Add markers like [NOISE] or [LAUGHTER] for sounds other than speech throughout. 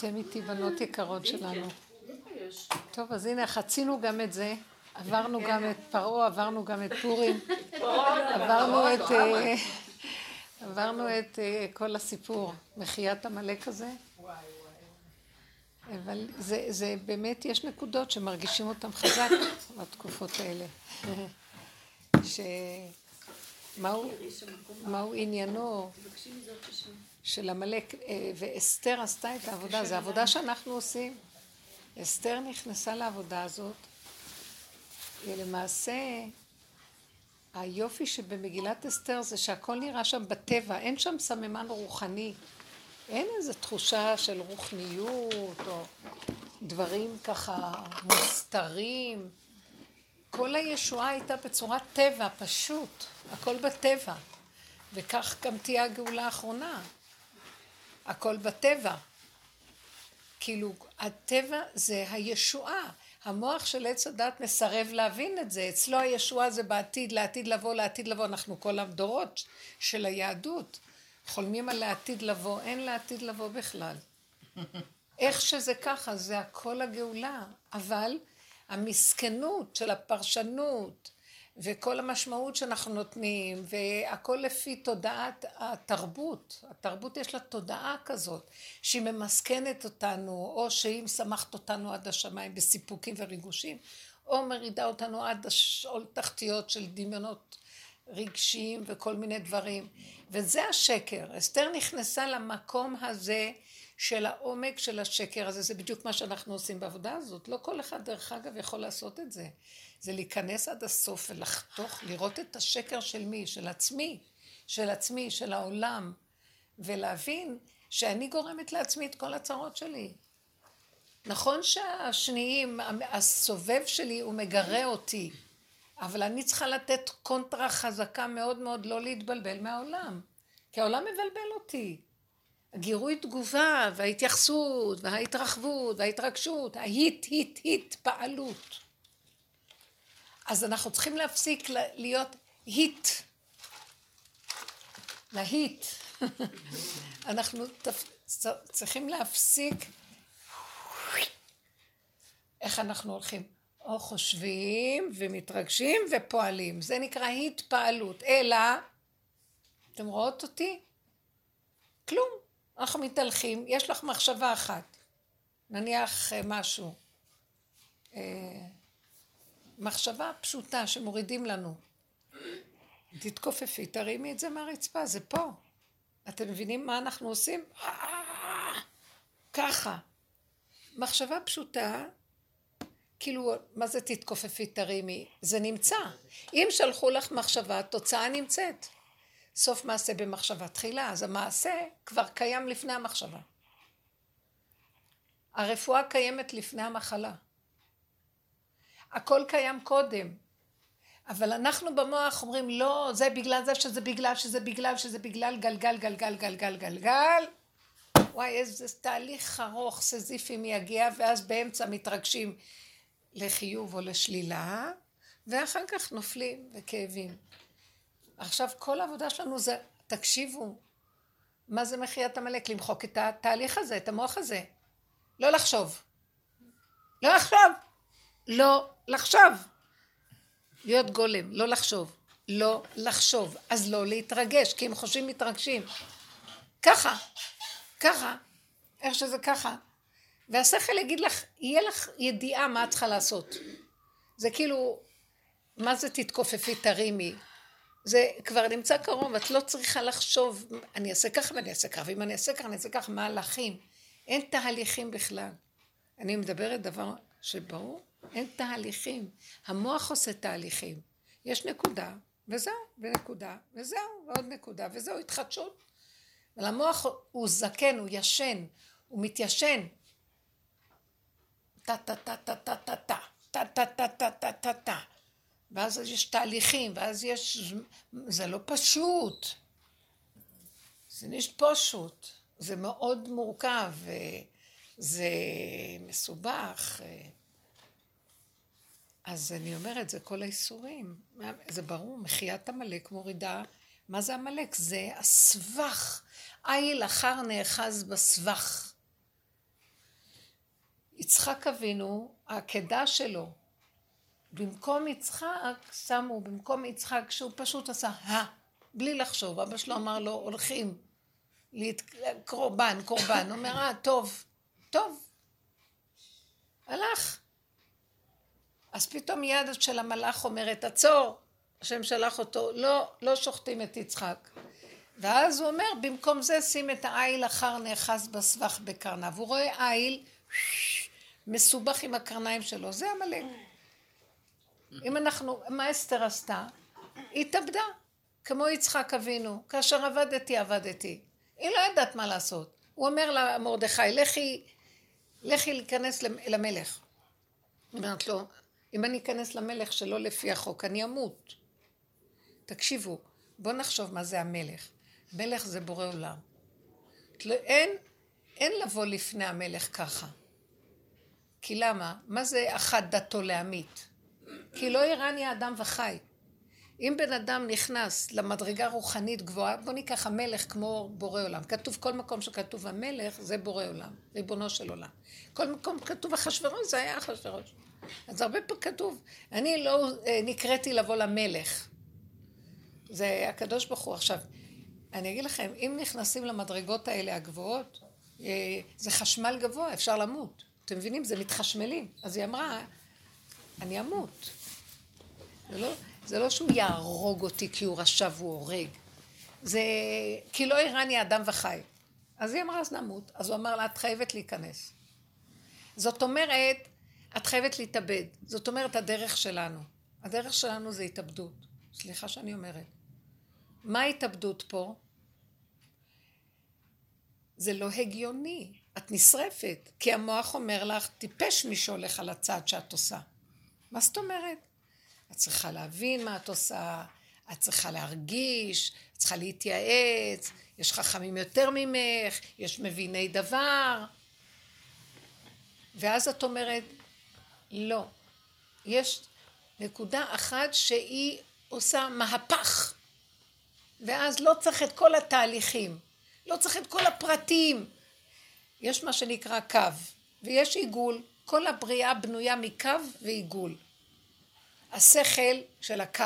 אתם איתי בנות יקרות שלנו. טוב, אז הנה, חצינו גם את זה. עברנו גם את פרעה, עברנו גם את פורים. [LAUGHS] עברנו את... אה, [LAUGHS] עברנו את אה, כל הסיפור, מחיית עמלק הזה. אבל זה, זה באמת, יש נקודות שמרגישים אותן חזק [COUGHS] בתקופות האלה. [LAUGHS] שמהו מהו עניינו של עמלק, אה, ואסתר עשתה את העבודה, זו עבודה שאנחנו עושים. אסתר נכנסה לעבודה הזאת, ולמעשה היופי שבמגילת אסתר זה שהכל נראה שם בטבע, אין שם סממן רוחני. אין איזו תחושה של רוחניות או דברים ככה מוסתרים. כל הישועה הייתה בצורת טבע, פשוט, הכל בטבע. וכך גם תהיה הגאולה האחרונה. הכל בטבע. כאילו, הטבע זה הישועה. המוח של עץ הדת מסרב להבין את זה. אצלו הישועה זה בעתיד, לעתיד לבוא, לעתיד לבוא. אנחנו כל הדורות של היהדות חולמים על לעתיד לבוא, אין לעתיד לבוא בכלל. [LAUGHS] איך שזה ככה, זה הכל הגאולה. אבל המסכנות של הפרשנות, וכל המשמעות שאנחנו נותנים, והכל לפי תודעת התרבות. התרבות יש לה תודעה כזאת, שהיא ממסכנת אותנו, או שהיא משמחת אותנו עד השמיים בסיפוקים וריגושים, או מרידה אותנו עד השאול תחתיות של דמיונות רגשיים וכל מיני דברים. וזה השקר. אסתר נכנסה למקום הזה של העומק של השקר הזה, זה בדיוק מה שאנחנו עושים בעבודה הזאת. לא כל אחד, דרך אגב, יכול לעשות את זה. זה להיכנס עד הסוף ולחתוך, לראות את השקר של מי? של עצמי, של עצמי, של העולם, ולהבין שאני גורמת לעצמי את כל הצרות שלי. נכון שהשניים, הסובב שלי הוא מגרה אותי, אבל אני צריכה לתת קונטרה חזקה מאוד מאוד לא להתבלבל מהעולם, כי העולם מבלבל אותי. הגירוי תגובה וההתייחסות וההתרחבות וההתרגשות, ההיט, היט, היט, פעלות. אז אנחנו צריכים להפסיק להיות היט. להיט. [LAUGHS] אנחנו צריכים להפסיק איך אנחנו הולכים. או חושבים ומתרגשים ופועלים. זה נקרא התפעלות. אלא, אתם רואות אותי? כלום. אנחנו מתהלכים, יש לך מחשבה אחת. נניח אה, משהו. אה, מחשבה פשוטה שמורידים לנו. תתכופפי, תרימי את זה מהרצפה, זה פה. אתם מבינים מה אנחנו עושים? ככה. מחשבה פשוטה, כאילו, מה זה תתכופפי, תרימי? זה נמצא. אם שלחו לך מחשבה, התוצאה נמצאת. סוף מעשה במחשבה תחילה, אז המעשה כבר קיים לפני המחשבה. הרפואה קיימת לפני המחלה. הכל קיים קודם. אבל אנחנו במוח אומרים לא, זה בגלל זה שזה בגלל שזה בגלל שזה בגלל גלגל גלגל גלגל גלגל וואי איזה תהליך ארוך סזיפי מי ואז באמצע מתרגשים לחיוב או לשלילה ואחר כך נופלים וכאבים. עכשיו כל העבודה שלנו זה תקשיבו מה זה מחיית עמלק? למחוק את התהליך הזה את המוח הזה. לא לחשוב. לא לחשוב לא לחשוב. להיות גולם, לא לחשוב. לא לחשוב. אז לא להתרגש, כי אם חושבים מתרגשים. ככה, ככה, איך שזה ככה. והשכל יגיד לך, יהיה לך ידיעה מה את צריכה לעשות. זה כאילו, מה זה תתכופפי תרימי? זה כבר נמצא קרוב, את לא צריכה לחשוב, אני אעשה ככה ואני אעשה ככה, ואם אני אעשה ככה, אני אעשה ככה, מהלכים. אין תהליכים בכלל. אני מדברת דבר שברור, אין תהליכים. המוח עושה תהליכים. יש נקודה, וזהו, ונקודה, וזהו, ועוד נקודה, וזהו, התחדשות. אבל המוח הוא זקן, הוא ישן, הוא מתיישן. טה טה טה טה טה טה טה טה טה טה טה טה טה טה ואז יש תהליכים, ואז יש... זה לא פשוט. זה נשת פשוט. זה מאוד מורכב, זה מסובך. אז אני אומרת, זה כל האיסורים. זה ברור, מחיית עמלק מורידה. מה זה עמלק? זה הסבך. איל אחר נאחז בסבך. יצחק אבינו, העקדה שלו, במקום יצחק, שמו במקום יצחק שהוא פשוט עשה ה, בלי לחשוב. אבא שלו אמר לו, הולכים, להת... קורבן. הוא אומר, אה, טוב, טוב. הלך. אז פתאום יד של המלאך אומרת, עצור, השם שלח אותו, לא, לא שוחטים את יצחק. ואז הוא אומר, במקום זה שים את העיל אחר נאחז בסבך בקרניו. הוא רואה עיל [SNIFFS] מסובך עם הקרניים שלו, זה עמלק. אם אנחנו, מה אסתר עשתה? היא התאבדה, כמו יצחק אבינו. כאשר עבדתי, עבדתי. היא לא יודעת מה לעשות. הוא אומר למרדכי, לכי, לכי להיכנס למלך. אומרת לו, אם אני אכנס למלך שלא לפי החוק, אני אמות. תקשיבו, בואו נחשוב מה זה המלך. מלך זה בורא עולם. לא, אין, אין לבוא לפני המלך ככה. כי למה? מה זה אחת דתו להמית? כי לא איראני אדם וחי. אם בן אדם נכנס למדרגה רוחנית גבוהה, בוא ניקח המלך כמו בורא עולם. כתוב כל מקום שכתוב המלך זה בורא עולם, ריבונו של עולם. כל מקום כתוב אחשורוש זה היה אחשורוש. אז הרבה פעמים כתוב, אני לא אה, נקראתי לבוא למלך. זה הקדוש ברוך הוא. עכשיו, אני אגיד לכם, אם נכנסים למדרגות האלה הגבוהות, אה, זה חשמל גבוה, אפשר למות. אתם מבינים? זה מתחשמלים. אז היא אמרה, אני אמות. זה לא, זה לא שהוא יהרוג אותי כי הוא רשע והוא הורג. זה כי לא איראני אדם וחי. אז היא אמרה, אז נמות. אז הוא אמר לה, את חייבת להיכנס. זאת אומרת, את חייבת להתאבד. זאת אומרת, הדרך שלנו. הדרך שלנו זה התאבדות. סליחה שאני אומרת. מה ההתאבדות פה? זה לא הגיוני. את נשרפת. כי המוח אומר לך, טיפש מי שהולך על הצעד שאת עושה. מה זאת אומרת? את צריכה להבין מה את עושה, את צריכה להרגיש, את צריכה להתייעץ, יש חכמים יותר ממך, יש מביני דבר. ואז את אומרת, לא. יש נקודה אחת שהיא עושה מהפך. ואז לא צריך את כל התהליכים, לא צריך את כל הפרטים. יש מה שנקרא קו, ויש עיגול. כל הבריאה בנויה מקו ועיגול. השכל של הקו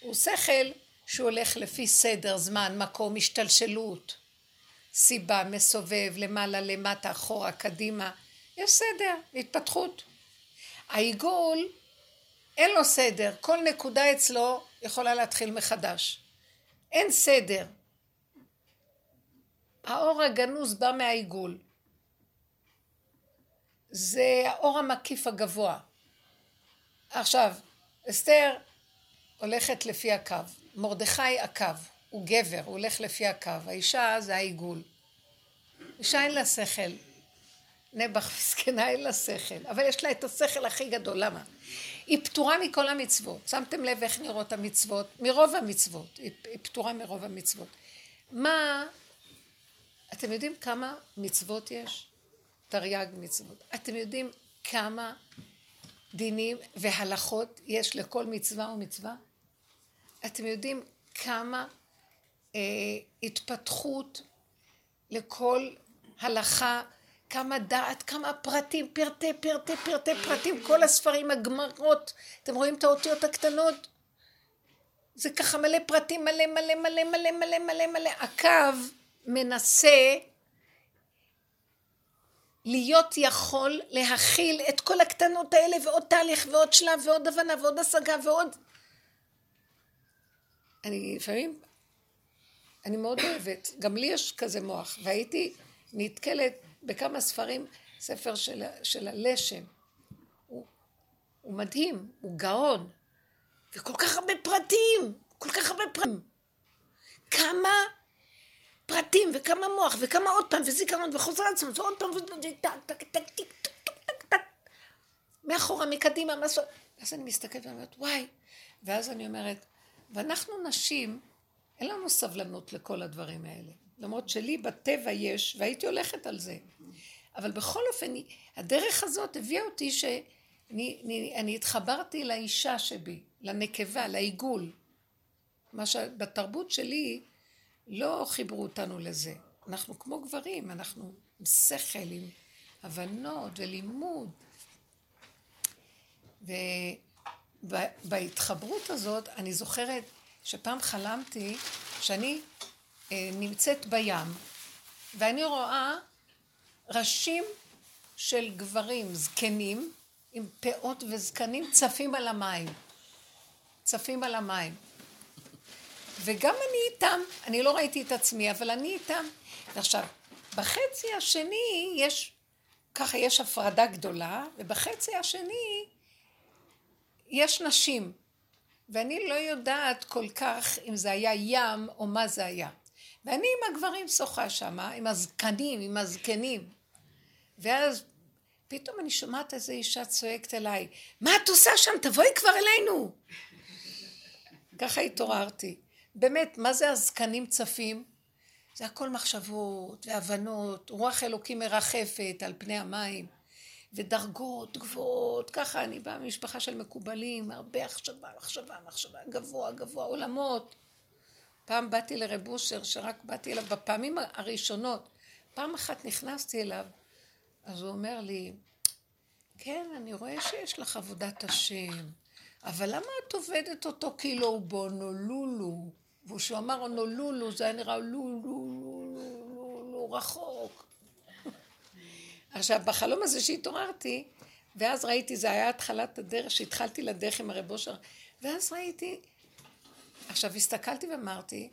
הוא שכל שהוא הולך לפי סדר, זמן, מקום, השתלשלות, סיבה, מסובב, למעלה, למטה, אחורה, קדימה. יש סדר, התפתחות. העיגול, אין לו סדר, כל נקודה אצלו יכולה להתחיל מחדש. אין סדר. האור הגנוז בא מהעיגול. זה האור המקיף הגבוה. עכשיו, אסתר הולכת לפי הקו, מרדכי הקו, הוא גבר, הוא הולך לפי הקו, האישה זה העיגול. אישה אין לה שכל, נעבך מסכנה אין לה שכל, אבל יש לה את השכל הכי גדול, למה? היא פטורה מכל המצוות, שמתם לב איך נראות המצוות? מרוב המצוות, היא, היא פטורה מרוב המצוות. מה, אתם יודעים כמה מצוות יש? תרי"ג מצוות. אתם יודעים כמה דינים והלכות יש לכל מצווה ומצווה? אתם יודעים כמה אה, התפתחות לכל הלכה, כמה דעת, כמה פרטים, פרטי, פרטי, פרטי, פרטים, כל הספרים, הגמרות, אתם רואים את האותיות הקטנות? זה ככה מלא פרטים, מלא מלא מלא מלא מלא מלא מלא. הקו מנסה להיות יכול להכיל את כל הקטנות האלה ועוד תהליך ועוד שלב ועוד הבנה ועוד השגה ועוד... אני לפעמים, אני מאוד אוהבת, גם לי יש כזה מוח, והייתי נתקלת בכמה ספרים, ספר של, של הלשם. הוא, הוא מדהים, הוא גאון, וכל כך הרבה פרטים, כל כך הרבה פרטים. כמה פרטים, וכמה מוח, וכמה עוד פעם, וזיכרון, וחוזר על עצמו, ועוד פעם, מאחורה, מקדימה, מה זאת... ואז אני מסתכלת ואומרת, וואי. ואז אני אומרת, ואנחנו נשים, אין לנו סבלנות לכל הדברים האלה. למרות שלי בטבע יש, והייתי הולכת על זה. אבל בכל אופן, הדרך הזאת הביאה אותי שאני אני, אני התחברתי לאישה שבי, לנקבה, לעיגול. מה שבתרבות שלי, לא חיברו אותנו לזה. אנחנו כמו גברים, אנחנו עם שכל, עם הבנות ולימוד. ובהתחברות הזאת, אני זוכרת שפעם חלמתי שאני נמצאת בים, ואני רואה ראשים של גברים זקנים, עם פאות וזקנים, צפים על המים. צפים על המים. וגם אני איתם, אני לא ראיתי את עצמי, אבל אני איתם. ועכשיו, בחצי השני יש, ככה יש הפרדה גדולה, ובחצי השני יש נשים. ואני לא יודעת כל כך אם זה היה ים או מה זה היה. ואני עם הגברים שוחה שמה, עם הזקנים, עם הזקנים. ואז פתאום אני שומעת איזו אישה צועקת אליי, מה את עושה שם? תבואי כבר אלינו. ככה התעוררתי. באמת, מה זה הזקנים צפים? זה הכל מחשבות והבנות, רוח אלוקים מרחפת על פני המים, ודרגות גבוהות, ככה אני באה ממשפחה של מקובלים, הרבה מחשבה, מחשבה, מחשבה, גבוה, גבוה, עולמות. פעם באתי לרב אושר, שרק באתי אליו בפעמים הראשונות, פעם אחת נכנסתי אליו, אז הוא אומר לי, כן, אני רואה שיש לך עבודת השם, אבל למה את עובדת אותו כאילו הוא בונולולו? וכשהוא אמר הונולולו, זה היה נראה לולו, רחוק. עכשיו, בחלום הזה שהתעוררתי, ואז ראיתי, זה היה התחלת הדרך, שהתחלתי לדרך עם הרב אושר, ואז ראיתי, עכשיו הסתכלתי ואמרתי,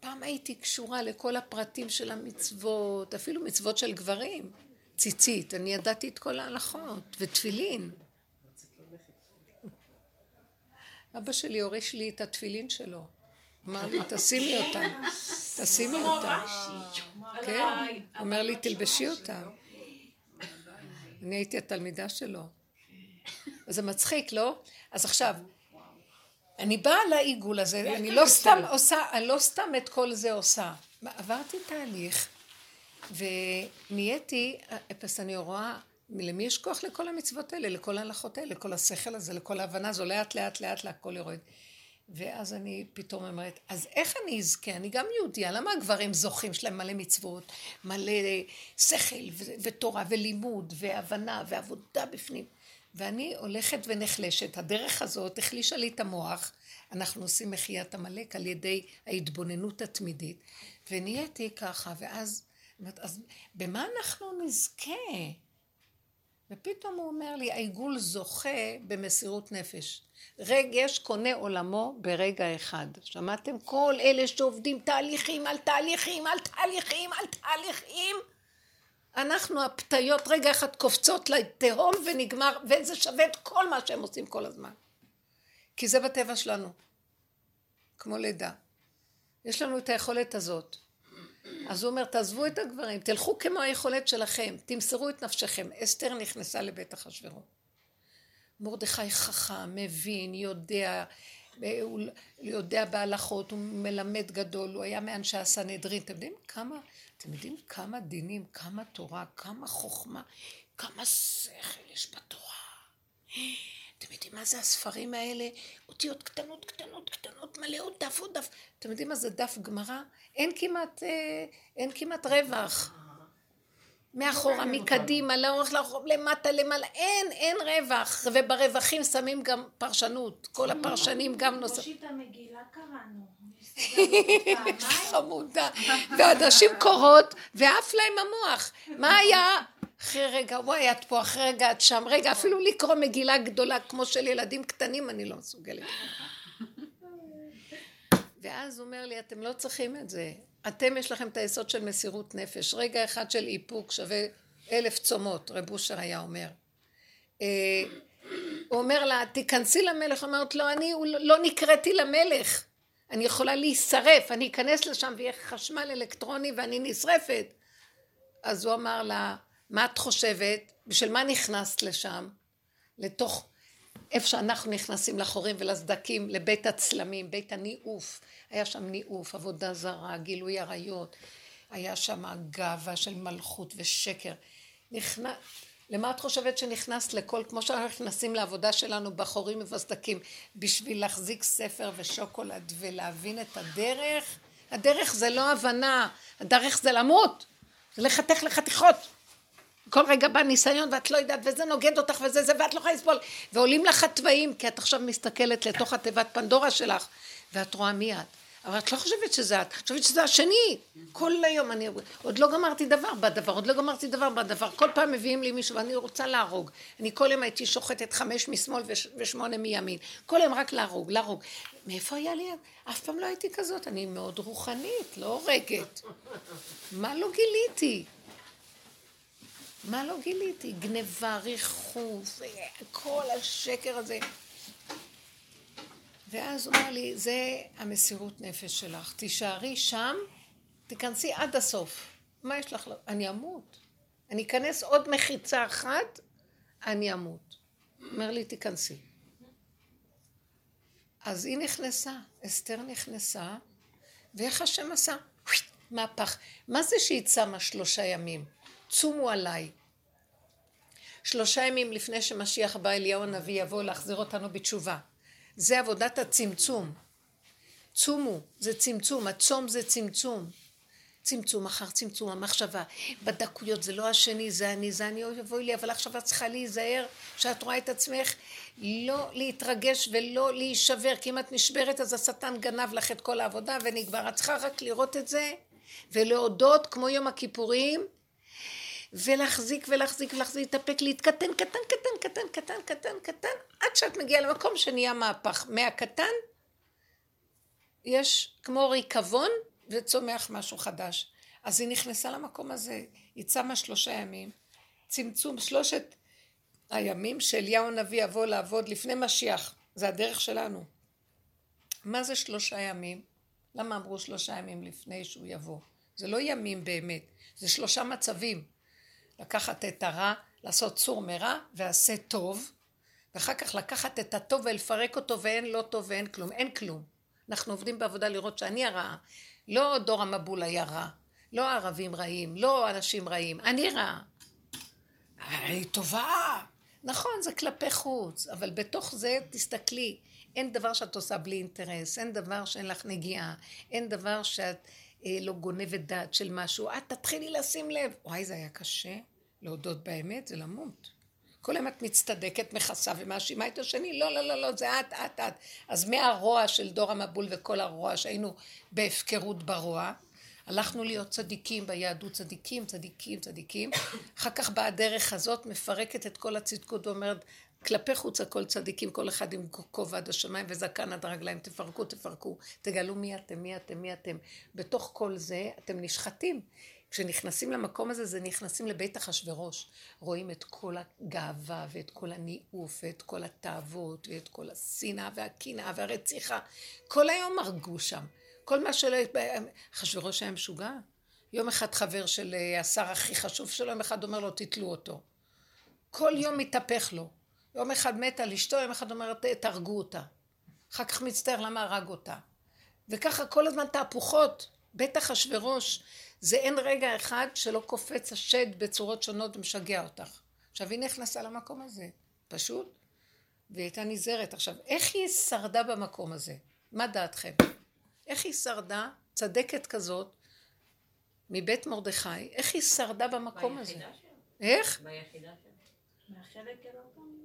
פעם הייתי קשורה לכל הפרטים של המצוות, אפילו מצוות של גברים. ציצית, אני ידעתי את כל ההלכות, ותפילין. אבא שלי הוריש לי את התפילין שלו. אמר לי, תשימי אותם, תשימי אותם. כן, אומר לי, תלבשי אותם. אני הייתי התלמידה שלו. זה מצחיק, לא? אז עכשיו, אני באה לעיגול הזה, אני לא סתם עושה, אני לא סתם את כל זה עושה. עברתי תהליך, ונהייתי, פס אני רואה, למי יש כוח לכל המצוות האלה, לכל ההלכות האלה, לכל השכל הזה, לכל ההבנה הזו, לאט לאט לאט להכל יורד. ואז אני פתאום אומרת, אז איך אני אזכה? אני גם יהודייה, למה הגברים זוכים? יש להם מלא מצוות, מלא שכל ו- ותורה ולימוד והבנה ועבודה בפנים. ואני הולכת ונחלשת. הדרך הזאת החלישה לי את המוח. אנחנו עושים מחיית עמלק על ידי ההתבוננות התמידית. ונהייתי ככה, ואז, אז במה אנחנו נזכה? ופתאום הוא אומר לי, העיגול זוכה במסירות נפש. רגש קונה עולמו ברגע אחד. שמעתם? כל אלה שעובדים תהליכים על תהליכים על תהליכים על תהליכים אנחנו הפתיות רגע אחד קופצות לתהום ונגמר, וזה שווה את כל מה שהם עושים כל הזמן. כי זה בטבע שלנו. כמו לידה. יש לנו את היכולת הזאת. אז הוא אומר, תעזבו את הגברים, תלכו כמו היכולת שלכם, תמסרו את נפשכם. אסתר נכנסה לבית אחשוורוש. מרדכי חכם, מבין, יודע, הוא יודע בהלכות, הוא מלמד גדול, הוא היה מאנשי הסנהדרין. אתם יודעים כמה, אתם יודעים כמה דינים, כמה תורה, כמה חוכמה, כמה שכל יש בתורה. אתם יודעים מה זה הספרים האלה? אותיות קטנות, קטנות, קטנות, מלא עוד דף, עוד דף. אתם יודעים מה זה דף גמרא? אין כמעט, אה, אין כמעט רווח. מאחורה, מקדימה, לאורך, לאורך, למטה, למעלה, אין, אין רווח, וברווחים שמים גם פרשנות, כל הפרשנים גם נוספים. ראשית המגילה קראנו. [LAUGHS] חמודה. ואנשים קוראות, ועף להם המוח. מה היה? אחרי רגע, וואי, את פה, אחרי רגע את שם. רגע, אפילו לקרוא מגילה גדולה כמו של ילדים קטנים, אני לא מסוגלת. [LAUGHS] ואז הוא אומר לי, אתם לא צריכים את זה. אתם יש לכם את היסוד של מסירות נפש. רגע אחד של איפוק שווה אלף צומות, רב אושר היה אומר. אה, הוא אומר לה, תיכנסי למלך, אומרת לו, אני לא נקראתי למלך. אני יכולה להישרף, אני אכנס לשם ויהיה חשמל אלקטרוני ואני נשרפת. אז הוא אמר לה, מה את חושבת? בשביל מה נכנסת לשם? לתוך איפה שאנחנו נכנסים לחורים ולסדקים, לבית הצלמים, בית הניאוף. היה שם ניאוף, עבודה זרה, גילוי עריות. היה שם גאווה של מלכות ושקר. נכנס... למה את חושבת שנכנסת לכל, כמו שאנחנו נכנסים לעבודה שלנו בחורים ובסדקים, בשביל להחזיק ספר ושוקולד ולהבין את הדרך? הדרך זה לא הבנה, הדרך זה למות, זה לחתך לחתיכות. כל רגע בא ניסיון ואת לא יודעת, וזה נוגד אותך וזה זה, ואת לא יכולה לסבול. ועולים לך התוואים, כי את עכשיו מסתכלת לתוך התיבת פנדורה שלך, ואת רואה מי את. אבל את לא חושבת שזה את, את חושבת שזה השני. כל היום אני, עוד לא גמרתי דבר בדבר, עוד לא גמרתי דבר בדבר. כל פעם מביאים לי מישהו ואני רוצה להרוג. אני כל יום הייתי שוחטת חמש משמאל ושמונה מימין. כל יום רק להרוג, להרוג. מאיפה היה לי? אף פעם לא הייתי כזאת. אני מאוד רוחנית, לא הורגת. מה לא גיליתי? מה לא גיליתי? גניבה, ריחוף, כל השקר הזה. ואז הוא אמר לי, זה המסירות נפש שלך, תישארי שם, תיכנסי עד הסוף. מה יש לך? אני אמות. אני אכנס עוד מחיצה אחת, אני אמות. אומר לי, תיכנסי. אז היא נכנסה, אסתר נכנסה, ואיך השם עשה? מהפך. מה זה שהיא צמה שלושה ימים? צומו עליי. שלושה ימים לפני שמשיח בא אליהו הנביא יבוא להחזיר אותנו בתשובה. זה עבודת הצמצום. צומו, זה צמצום, הצום זה צמצום. צמצום אחר צמצום, המחשבה. בדקויות זה לא השני, זה אני, זה אני, אוי אבוי לי, אבל עכשיו את צריכה להיזהר שאת רואה את עצמך, לא להתרגש ולא להישבר, כי אם את נשברת אז השטן גנב לך את כל העבודה ונגמר. את צריכה רק לראות את זה ולהודות כמו יום הכיפורים ולהחזיק ולהחזיק ולהחזיק, להתאפק, להתקטן, קטן, קטן, קטן, קטן, קטן, קטן, עד שאת מגיעה למקום שנהיה מהפך. מהקטן יש כמו ריקבון וצומח משהו חדש. אז היא נכנסה למקום הזה, היא צמה שלושה ימים, צמצום שלושת הימים שאליהו הנביא יבוא לעבוד לפני משיח, זה הדרך שלנו. מה זה שלושה ימים? למה אמרו שלושה ימים לפני שהוא יבוא? זה לא ימים באמת, זה שלושה מצבים. לקחת את הרע, לעשות צור מרע ועשה טוב, ואחר כך לקחת את הטוב ולפרק אותו ואין לא טוב ואין כלום, אין כלום. אנחנו עובדים בעבודה לראות שאני הרעה, לא דור המבול היה רע, לא ערבים רעים, לא אנשים רעים, אני רעה. היא טובה. נכון, זה כלפי חוץ, אבל בתוך זה תסתכלי, אין דבר שאת עושה בלי אינטרס, אין דבר שאין לך נגיעה, אין דבר שאת לא גונבת דעת של משהו, את תתחילי לשים לב. וואי, זה היה קשה. להודות באמת זה למות. כל היום את מצטדקת, מכסה ומאשימה את השני, לא, לא, לא, לא, זה את, את, את. אז מהרוע של דור המבול וכל הרוע שהיינו בהפקרות ברוע, הלכנו להיות צדיקים ביהדות, צדיקים, צדיקים, צדיקים. אחר כך באה הדרך הזאת, מפרקת את כל הצדקות ואומרת, כלפי חוץ הכל צדיקים, כל אחד עם כובע עד השמיים וזקן עד הרגליים, תפרקו, תפרקו, תגלו מי אתם, מי אתם, מי אתם. בתוך כל זה אתם נשחטים. כשנכנסים למקום הזה, זה נכנסים לבית אחשורוש. רואים את כל הגאווה ואת כל הניאוף ואת כל התאוות ואת כל השנאה והקנאה והרציחה. כל היום הרגו שם. כל מה שלא... אחשורוש היה משוגע. יום אחד חבר של אה, השר הכי חשוב שלו, יום אחד אומר לו, תתלו אותו. כל יום מתהפך לו. יום אחד מת על אשתו, יום אחד אומר, תהרגו אותה. אחר כך מצטער למה הרג אותה. וככה כל הזמן תהפוכות. בית אחשורוש זה אין רגע אחד שלא קופץ השד בצורות שונות ומשגע אותך. עכשיו היא נכנסה למקום הזה, פשוט, והיא הייתה נזהרת. עכשיו, איך היא שרדה במקום הזה? מה דעתכם? איך היא שרדה, צדקת כזאת, מבית מרדכי, איך היא שרדה במקום הזה? שלה. איך? ביחידה שלה. מהחלק אלוקו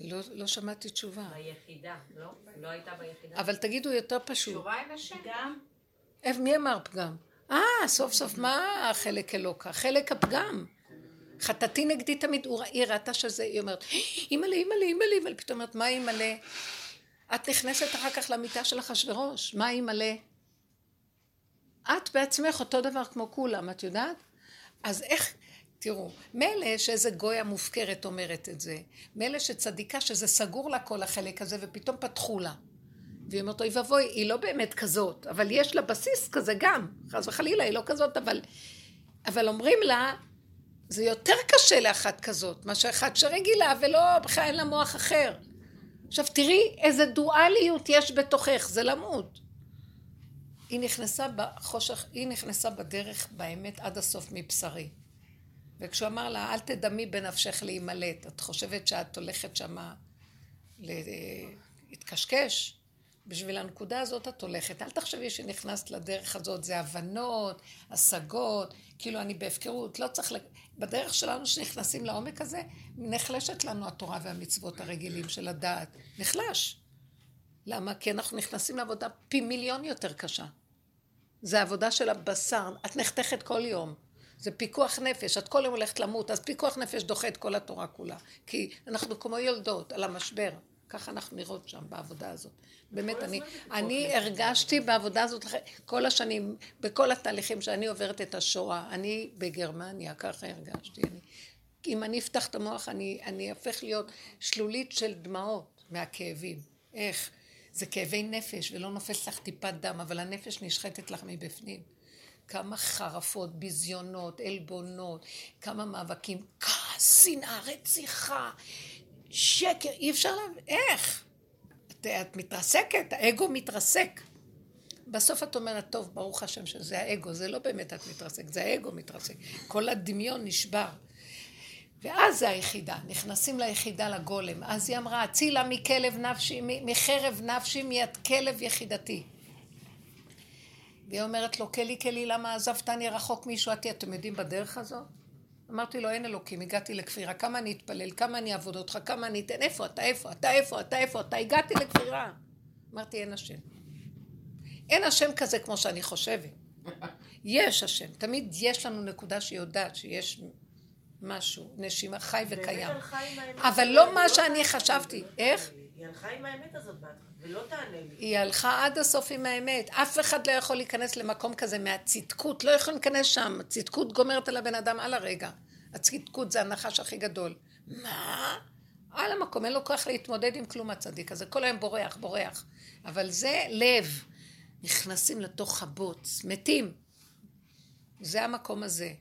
לא, לא שמעתי תשובה. ביחידה, לא? לא הייתה ביחידה. אבל תגידו יותר פשוט. קשורה עם השם. גם. מי אמר פגם? אה, סוף סוף מה החלק אלוקה? חלק הפגם. חטאתי נגדי תמיד, היא ראתה שזה, היא אומרת, אימא'לה, אימא'לה, אימא'לה, אימא'לה, פתאום אומרת, מה אימא'לה? את נכנסת אחר כך למיטה של אחשורוש, מה אימא'לה? את בעצמך אותו דבר כמו כולם, את יודעת? אז איך, תראו, מילא שאיזה גויה מופקרת אומרת את זה, מילא שצדיקה שזה סגור לה כל החלק הזה ופתאום פתחו לה. והיא אומרת, אוי ואבוי, היא לא באמת כזאת, אבל יש לה בסיס כזה גם, חס וחלילה, היא לא כזאת, אבל, אבל אומרים לה, זה יותר קשה לאחת כזאת, מאשר אחת שרגילה ולא, בכלל אין לה מוח אחר. עכשיו תראי איזה דואליות יש בתוכך, זה למות. היא נכנסה בחושך, היא נכנסה בדרך, באמת, עד הסוף מבשרי. וכשהוא אמר לה, אל תדמי בנפשך להימלט, את חושבת שאת הולכת שמה להתקשקש? בשביל הנקודה הזאת את הולכת. אל תחשבי שנכנסת לדרך הזאת, זה הבנות, השגות, כאילו אני בהפקרות, לא צריך... בדרך שלנו שנכנסים לעומק הזה, נחלשת לנו התורה והמצוות הרגילים של הדעת. נחלש. למה? כי אנחנו נכנסים לעבודה פי מיליון יותר קשה. זה עבודה של הבשר, את נחתכת כל יום. זה פיקוח נפש, את כל יום הולכת למות, אז פיקוח נפש דוחה את כל התורה כולה. כי אנחנו כמו יולדות על המשבר. ככה אנחנו נראות שם בעבודה הזאת. באמת, אני, אני הרגשתי בעבודה הזאת כל השנים, בכל התהליכים שאני עוברת את השואה, אני בגרמניה, ככה הרגשתי. אני, אם אני אפתח את המוח, אני, אני אהפך להיות שלולית של דמעות מהכאבים. איך? זה כאבי נפש, ולא נופס לך טיפת דם, אבל הנפש נשחטת לך מבפנים. כמה חרפות, ביזיונות, עלבונות, כמה מאבקים, כעס, שנאה, רציחה, שקר, אי אפשר להבין, איך? את, את מתרסקת, האגו מתרסק. בסוף את אומרת, טוב, ברוך השם שזה האגו, זה לא באמת את מתרסק, זה האגו מתרסק. כל הדמיון נשבר. ואז זה היחידה, נכנסים ליחידה לגולם. אז היא אמרה, הצילה מכלב נפשי, מחרב נפשי, מיד כלב יחידתי. והיא אומרת לו, כלי כלי, למה עזבתני רחוק מישועתי? אתם יודעים בדרך הזאת? אמרתי לו, אין אלוקים, הגעתי לכפירה, כמה אני אתפלל, כמה אני אעבוד אותך, כמה אני אתן, איפה אתה, איפה אתה, איפה אתה, איפה אתה, הגעתי לכפירה. אמרתי, אין השם. אין השם כזה כמו שאני חושבת. יש השם, תמיד יש לנו נקודה שיודעת שיש משהו, נשימה חי וקיים. אבל לא מה שאני חשבתי. איך? היא הלכה עם האמת הזאת ולא תענה לי. היא הלכה עד הסוף עם האמת. אף אחד לא יכול להיכנס למקום כזה מהצדקות. לא יכול להיכנס שם. הצדקות גומרת על הבן אדם על הרגע. הצדקות זה הנחש הכי גדול. מה? על המקום, אין לו כוח להתמודד עם כלום הצדיק הזה. כל היום בורח, בורח. אבל זה לב. נכנסים לתוך הבוץ, מתים. זה המקום הזה.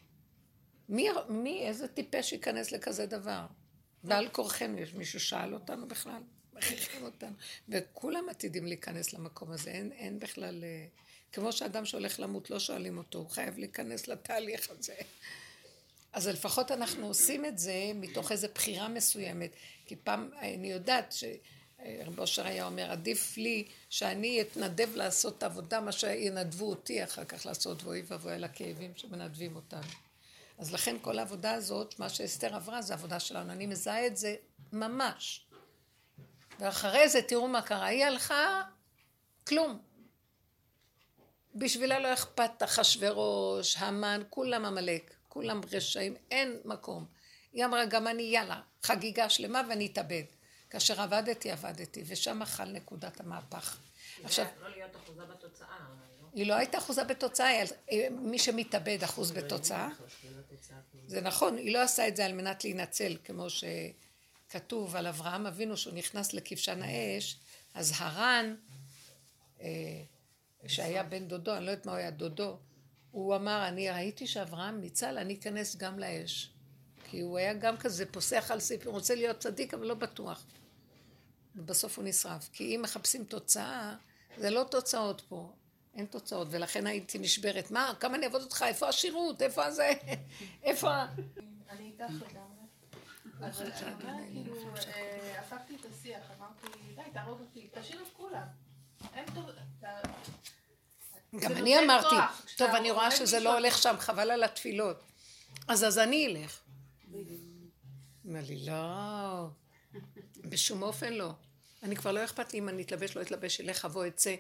מי, מי, איזה טיפש ייכנס לכזה דבר? ועל כורחנו, יש מישהו שאל אותנו בכלל? מכריחים אותנו. וכולם עתידים להיכנס למקום הזה, אין, אין בכלל... אה, כמו שאדם שהולך למות, לא שואלים אותו, הוא חייב להיכנס לתהליך הזה. אז לפחות אנחנו עושים את זה מתוך איזו בחירה מסוימת. כי פעם, אני יודעת שרב אושר היה אומר, עדיף לי שאני אתנדב לעשות את העבודה, מה שינדבו אותי אחר כך לעשות, ואוי ואבוי על הכאבים שמנדבים אותנו. אז לכן כל העבודה הזאת, מה שאסתר עברה, זה עבודה שלנו. אני מזהה את זה ממש. ואחרי זה תראו מה קרה. היא הלכה, כלום. בשבילה לא אכפת אחשורוש, המן, כולם עמלק, כולם רשעים, אין מקום. היא אמרה, גם אני, יאללה, חגיגה שלמה ואני אתאבד. כאשר עבדתי, עבדתי, ושם חל נקודת המהפך. עכשיו... לא להיות אחוזה בתוצאה. לא? היא לא הייתה אחוזה בתוצאה, מי שמתאבד אחוז בתוצאה. זה נכון, היא לא עשה את זה על מנת להינצל, כמו ש... כתוב על אברהם אבינו שהוא נכנס לכבשן האש, אז הרן, אה, שהיה בן דודו, אני לא יודעת מה הוא היה דודו, הוא אמר, אני ראיתי שאברהם ניצל, אני אכנס גם לאש. כי הוא היה גם כזה פוסח על סיפור, הוא רוצה להיות צדיק, אבל לא בטוח. ובסוף הוא נשרף. כי אם מחפשים תוצאה, זה לא תוצאות פה. אין תוצאות, ולכן הייתי נשברת. מה, כמה אני אעבוד אותך? איפה השירות? איפה זה? [LAUGHS] איפה... אני איתך לגמרי. אני כאילו, אה, הפכתי את השיח, אמרתי, די, תהרוג אותי, תשאיר את כולם. גם אני אמרתי, טוב, אני רואה שזה לא הולך שם, חבל על התפילות. אז אז אני אלך. אמר לי, לא, בשום אופן לא. אני כבר לא אכפת לי אם אני אתלבש, לא אתלבש, אלך, אבוא, אצא.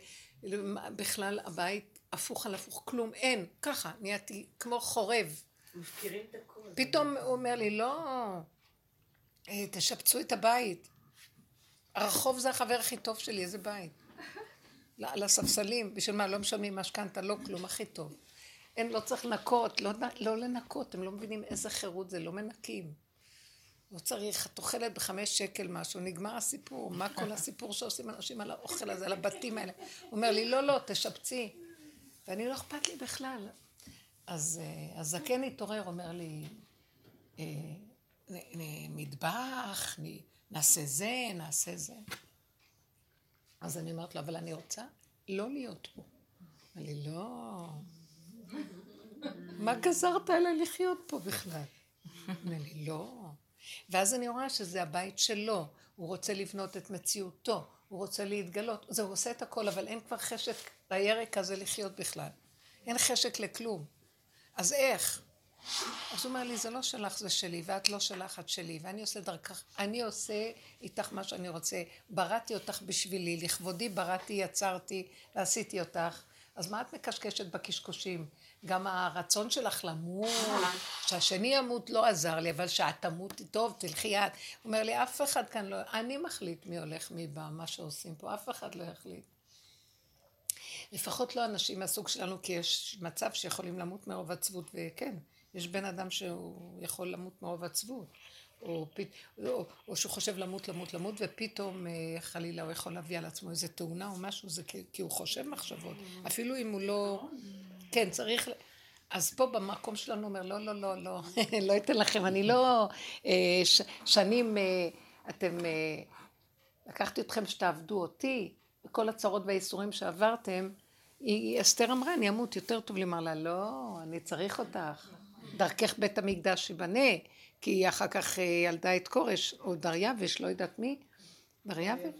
בכלל, הבית הפוך על הפוך, כלום, אין. ככה, נהייתי כמו חורב. מפקירים את הכול. פתאום הוא אומר לי, לא, תשפצו את הבית. הרחוב זה החבר הכי טוב שלי, איזה בית. על הספסלים, בשביל מה? לא משלמים משכנתה, לא כלום, הכי טוב. אין, לא צריך לנקות, לא, לא לנקות, הם לא מבינים איזה חירות זה, לא מנקים. לא צריך, את אוכלת בחמש שקל משהו, נגמר הסיפור. מה כל הסיפור שעושים אנשים על האוכל הזה, על הבתים האלה? הוא אומר לי, לא, לא, תשפצי. ואני לא אכפת לי בכלל. אז הזקן אה, התעורר, אומר לי, אה, מטבח, נעשה זה, נעשה זה. אז אני אומרת לו, אבל אני רוצה לא להיות פה. אמר לי, לא. מה גזרת עליי לחיות פה בכלל? אמר לי, לא. ואז אני רואה שזה הבית שלו, הוא רוצה לבנות את מציאותו, הוא רוצה להתגלות. זה, הוא עושה את הכל, אבל אין כבר חשק לירק הזה לחיות בכלל. אין חשק לכלום. אז איך? אז הוא אומר לי, זה לא שלך, זה שלי, ואת לא שלך, את שלי, ואני עושה דרכך, אני עושה איתך מה שאני רוצה. בראתי אותך בשבילי, לכבודי בראתי, יצרתי, ועשיתי אותך. אז מה את מקשקשת בקשקושים? גם הרצון שלך למות, שהשני ימות לא עזר לי, אבל שאת תמותי טוב, תלכי את. הוא אומר לי, אף אחד כאן לא, אני מחליט מי הולך, מי בא, מה שעושים פה, אף אחד לא יחליט. לפחות לא אנשים מהסוג שלנו, כי יש מצב שיכולים למות מרוב עצבות, וכן, יש בן אדם שהוא יכול למות מרוב עצבות. או, פית, או, או שהוא חושב למות, למות, למות, ופתאום אה, חלילה הוא יכול להביא על עצמו איזה תאונה או משהו, זה כי, כי הוא חושב מחשבות. אפילו אם הוא לא... כן, צריך... אז פה במקום שלנו אומר, לא, לא, לא, לא, [LAUGHS] לא אתן לכם, אני לא... אה, ש, שנים אה, אתם... לקחתי אתכם שתעבדו אותי, וכל הצרות והייסורים שעברתם, היא, אסתר אמרה, אני אמות, יותר טוב לי, אמר לה, לא, אני צריך אותך. דרכך בית המקדש ייבנה. כי היא אחר כך אה, ילדה את כורש, או דריווש, לא יודעת מי. דריווש?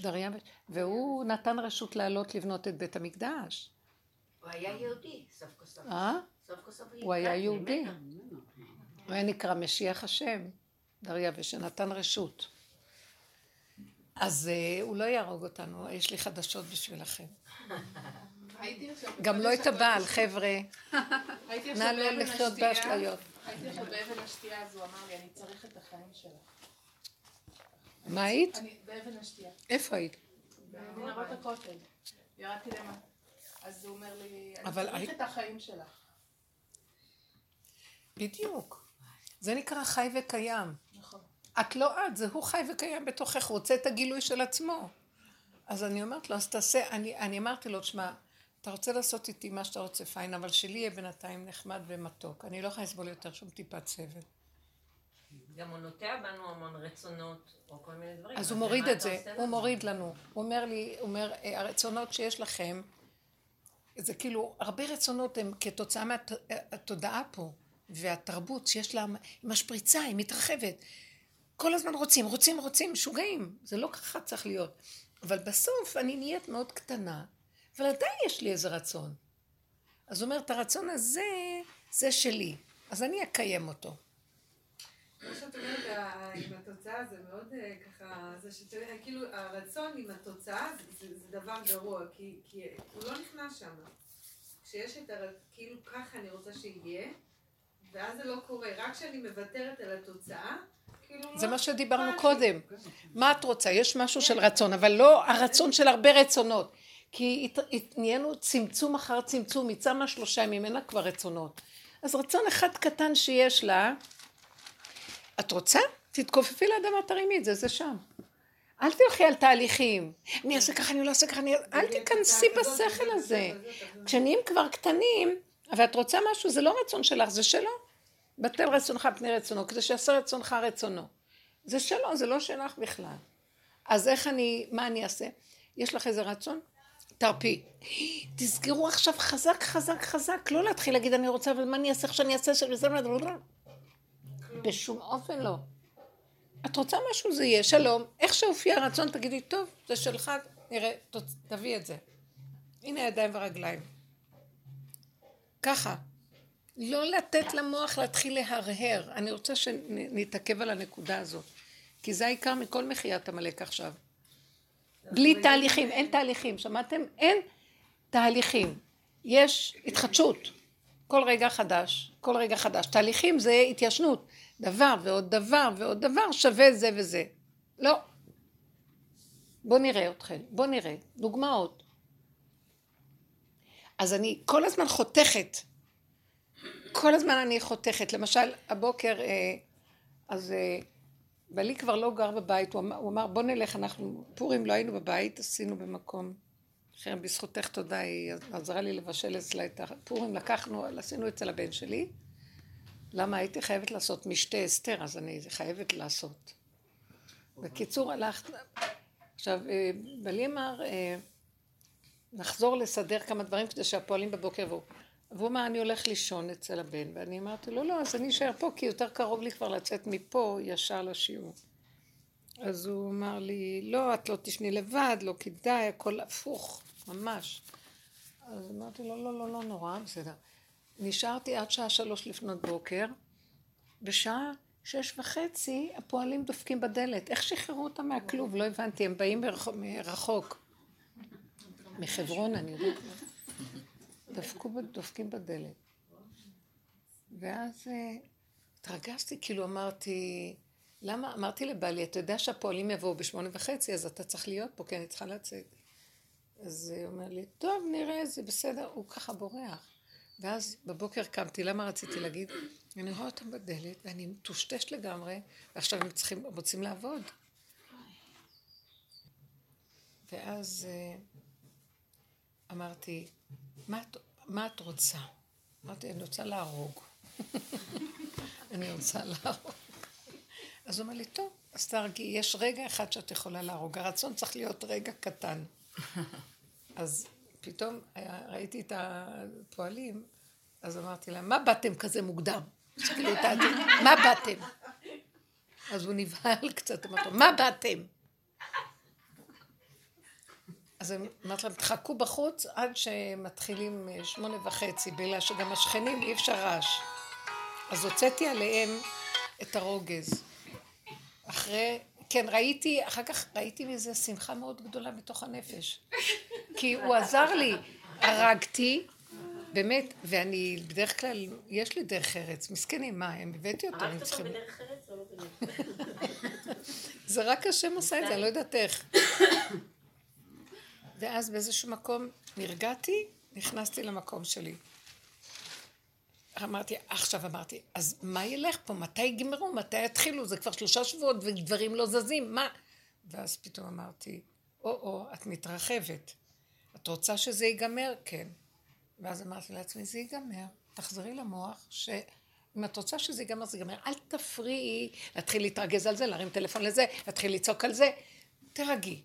דריווש. והוא נתן רשות לעלות לבנות את בית המקדש. הוא היה יהודי, סוף כל סוף. אה? הוא היה יהודי. הוא היה נקרא משיח השם, דריווש, שנתן רשות. אז uh, הוא לא יהרוג אותנו, יש לי חדשות בשבילכם. [LAUGHS] גם לא את הבעל, חבר'ה. נא לא לחיות באשליות. הייתי עכשיו באבן השתייה, אז הוא אמר לי, אני צריך את החיים שלך. מה היית? באבן השתייה. איפה היית? במנהרות הכותל. ירדתי למטה. אז הוא אומר לי, אני צריך את החיים שלך. בדיוק. זה נקרא חי וקיים. נכון. את לא את, זה הוא חי וקיים בתוכך, רוצה את הגילוי של עצמו. אז אני אומרת לו, אז תעשה, אני, אני אמרתי לו, תשמע, אתה רוצה לעשות איתי מה שאתה רוצה, פיין, אבל שלי יהיה בינתיים נחמד ומתוק. אני לא יכולה לסבול יותר שום טיפת סבל. גם הוא נוטע בנו המון רצונות, או כל מיני דברים. אז הוא מוריד את זה, הוא מוריד לנו. הוא אומר לי, הוא אומר, אה, הרצונות שיש לכם, זה כאילו, הרבה רצונות הם כתוצאה מהתודעה פה, והתרבות שיש לה, היא משפריצה, היא מתרחבת. כל הזמן רוצים, רוצים, רוצים, משוגעים. זה לא ככה צריך להיות. אבל בסוף אני נהיית מאוד קטנה, אבל עדיין יש לי איזה רצון. אז הוא אומר, את הרצון הזה, זה שלי, אז אני אקיים אותו. מה שאת אומרת עם התוצאה זה מאוד אה, ככה, זה שכאילו הרצון עם התוצאה זה, זה דבר גרוע, כי, כי הוא לא נכנס שם. כשיש את הרצון, כאילו ככה אני רוצה שיהיה, ואז זה לא קורה. רק כשאני מוותרת על התוצאה, כאילו זה לא מה שדיברנו קודם. מה את רוצה? יש משהו של רצון, אבל לא הרצון של הרבה רצונות. כי נהיינו צמצום אחר צמצום, מצא מה שלושה ימים, אין לה כבר רצונות. אז רצון אחד קטן שיש לה, את רוצה? תתכופפי לאדמה, תרימי את זה, זה שם. אל תלכי על תהליכים. אני אעשה ככה, אני לא אעשה ככה, אני... אל תיכנסי בשכל הזה. כשנהיים כבר קטנים, אבל את רוצה משהו, זה לא רצון שלך, זה שלו. בטל רצונך פני רצונו, כדי שיעשה רצונך רצונו. זה שלו, זה לא שלך בכלל. אז איך אני, מה אני אעשה? יש לך איזה רצון? תרפי. תסגרו עכשיו חזק, חזק, חזק. לא להתחיל להגיד אני רוצה, אבל מה אני אעשה, איך שאני אעשה, שאני אעשה, בשום אופן לא. את רוצה משהו, זה יהיה. שלום. איך שהופיע הרצון, תגידי, טוב, זה שלך, נראה, תביא את זה. הנה ידיים ורגליים. ככה. לא לתת למוח להתחיל להרהר. אני רוצה שנתעכב על הנקודה הזאת. כי זה העיקר מכל מחיית עמלק עכשיו. בלי תהליכים, אין תהליכים. שמעתם? אין תהליכים. יש התחדשות. כל רגע חדש, כל רגע חדש. תהליכים זה התיישנות. דבר ועוד דבר ועוד דבר שווה זה וזה. לא. בואו נראה אתכם, בואו נראה. דוגמאות. אז אני כל הזמן חותכת. כל הזמן אני חותכת. למשל, הבוקר, אה, אז אה, בעלי כבר לא גר בבית, הוא אמר, הוא אמר בוא נלך, אנחנו, פורים לא היינו בבית, עשינו במקום. חרם, בזכותך תודה, היא עזרה לי לבשל אצלה את הפורים, לקחנו, עשינו אצל הבן שלי. למה הייתי חייבת לעשות משתה אסתר, אז אני חייבת לעשות. בקיצור, הלכת... עכשיו, אה, בעלי אמר, אה, נחזור לסדר כמה דברים כדי שהפועלים בבוקר יבואו. והוא אמר, אני הולך לישון אצל הבן, ואני אמרתי לו, לא, אז אני אשאר פה, כי יותר קרוב לי כבר לצאת מפה ישר לשיעור. אז הוא אמר לי, לא, את לא תשני לבד, לא כדאי, הכל הפוך, ממש. אז אמרתי לו, לא, לא, לא נורא, בסדר. נשארתי עד שעה שלוש לפנות בוקר, בשעה שש וחצי הפועלים דופקים בדלת. איך שחררו אותם מהכלוב? לא הבנתי, הם באים מרחוק. מחברון, אני יודעת. דפקו, דופקים בדלת. ואז אה, התרגשתי, כאילו אמרתי, למה? אמרתי לבעלי, אתה יודע שהפועלים יבואו בשמונה וחצי, אז אתה צריך להיות פה, כי אני צריכה לצאת. אז הוא אומר לי, טוב, נראה, זה בסדר, הוא ככה בורח. ואז בבוקר קמתי, למה רציתי להגיד? אני רואה אותם בדלת, ואני מטושטש לגמרי, ועכשיו הם צריכים, רוצים לעבוד. ואז אה, אמרתי, מה, את- מה את רוצה? אמרתי, אני רוצה להרוג. [LAUGHS] אני רוצה להרוג. אז הוא אומר לי, טוב, אז תהרגי, יש רגע אחד שאת יכולה להרוג, הרצון צריך להיות רגע קטן. [LAUGHS] אז פתאום היה, ראיתי את הפועלים, אז אמרתי להם, מה באתם כזה מוקדם? מה באתם? אז הוא נבהל קצת, אמרתי לו, מה באתם? אז אמרתי להם, תחכו בחוץ עד שמתחילים אה, שמונה וחצי, בגלל שגם השכנים אי אפשר רעש. אז הוצאתי עליהם את הרוגז. אחרי, כן, ראיתי, אחר כך ראיתי מזה שמחה מאוד גדולה בתוך הנפש. כי הוא עזר לי, הרגתי, באמת, ואני בדרך כלל, יש לי דרך ארץ, מסכנים, מה, הם הבאתי אותם, הם הרגת אותו. בדרך ארץ או לא בדרך? זה רק השם עשה את זה, אני לא יודעת איך. ואז באיזשהו מקום נרגעתי, נכנסתי למקום שלי. אמרתי, עכשיו אמרתי, אז מה ילך פה? מתי יגמרו? מתי יתחילו? זה כבר שלושה שבועות ודברים לא זזים, מה? ואז פתאום אמרתי, או-או, את מתרחבת. את רוצה שזה ייגמר? כן. ואז אמרתי לעצמי, זה ייגמר. תחזרי למוח, שאם את רוצה שזה ייגמר, זה ייגמר. אל תפריעי להתחיל להתרגז על זה, להרים טלפון לזה, להתחיל לצעוק על זה. תרגי,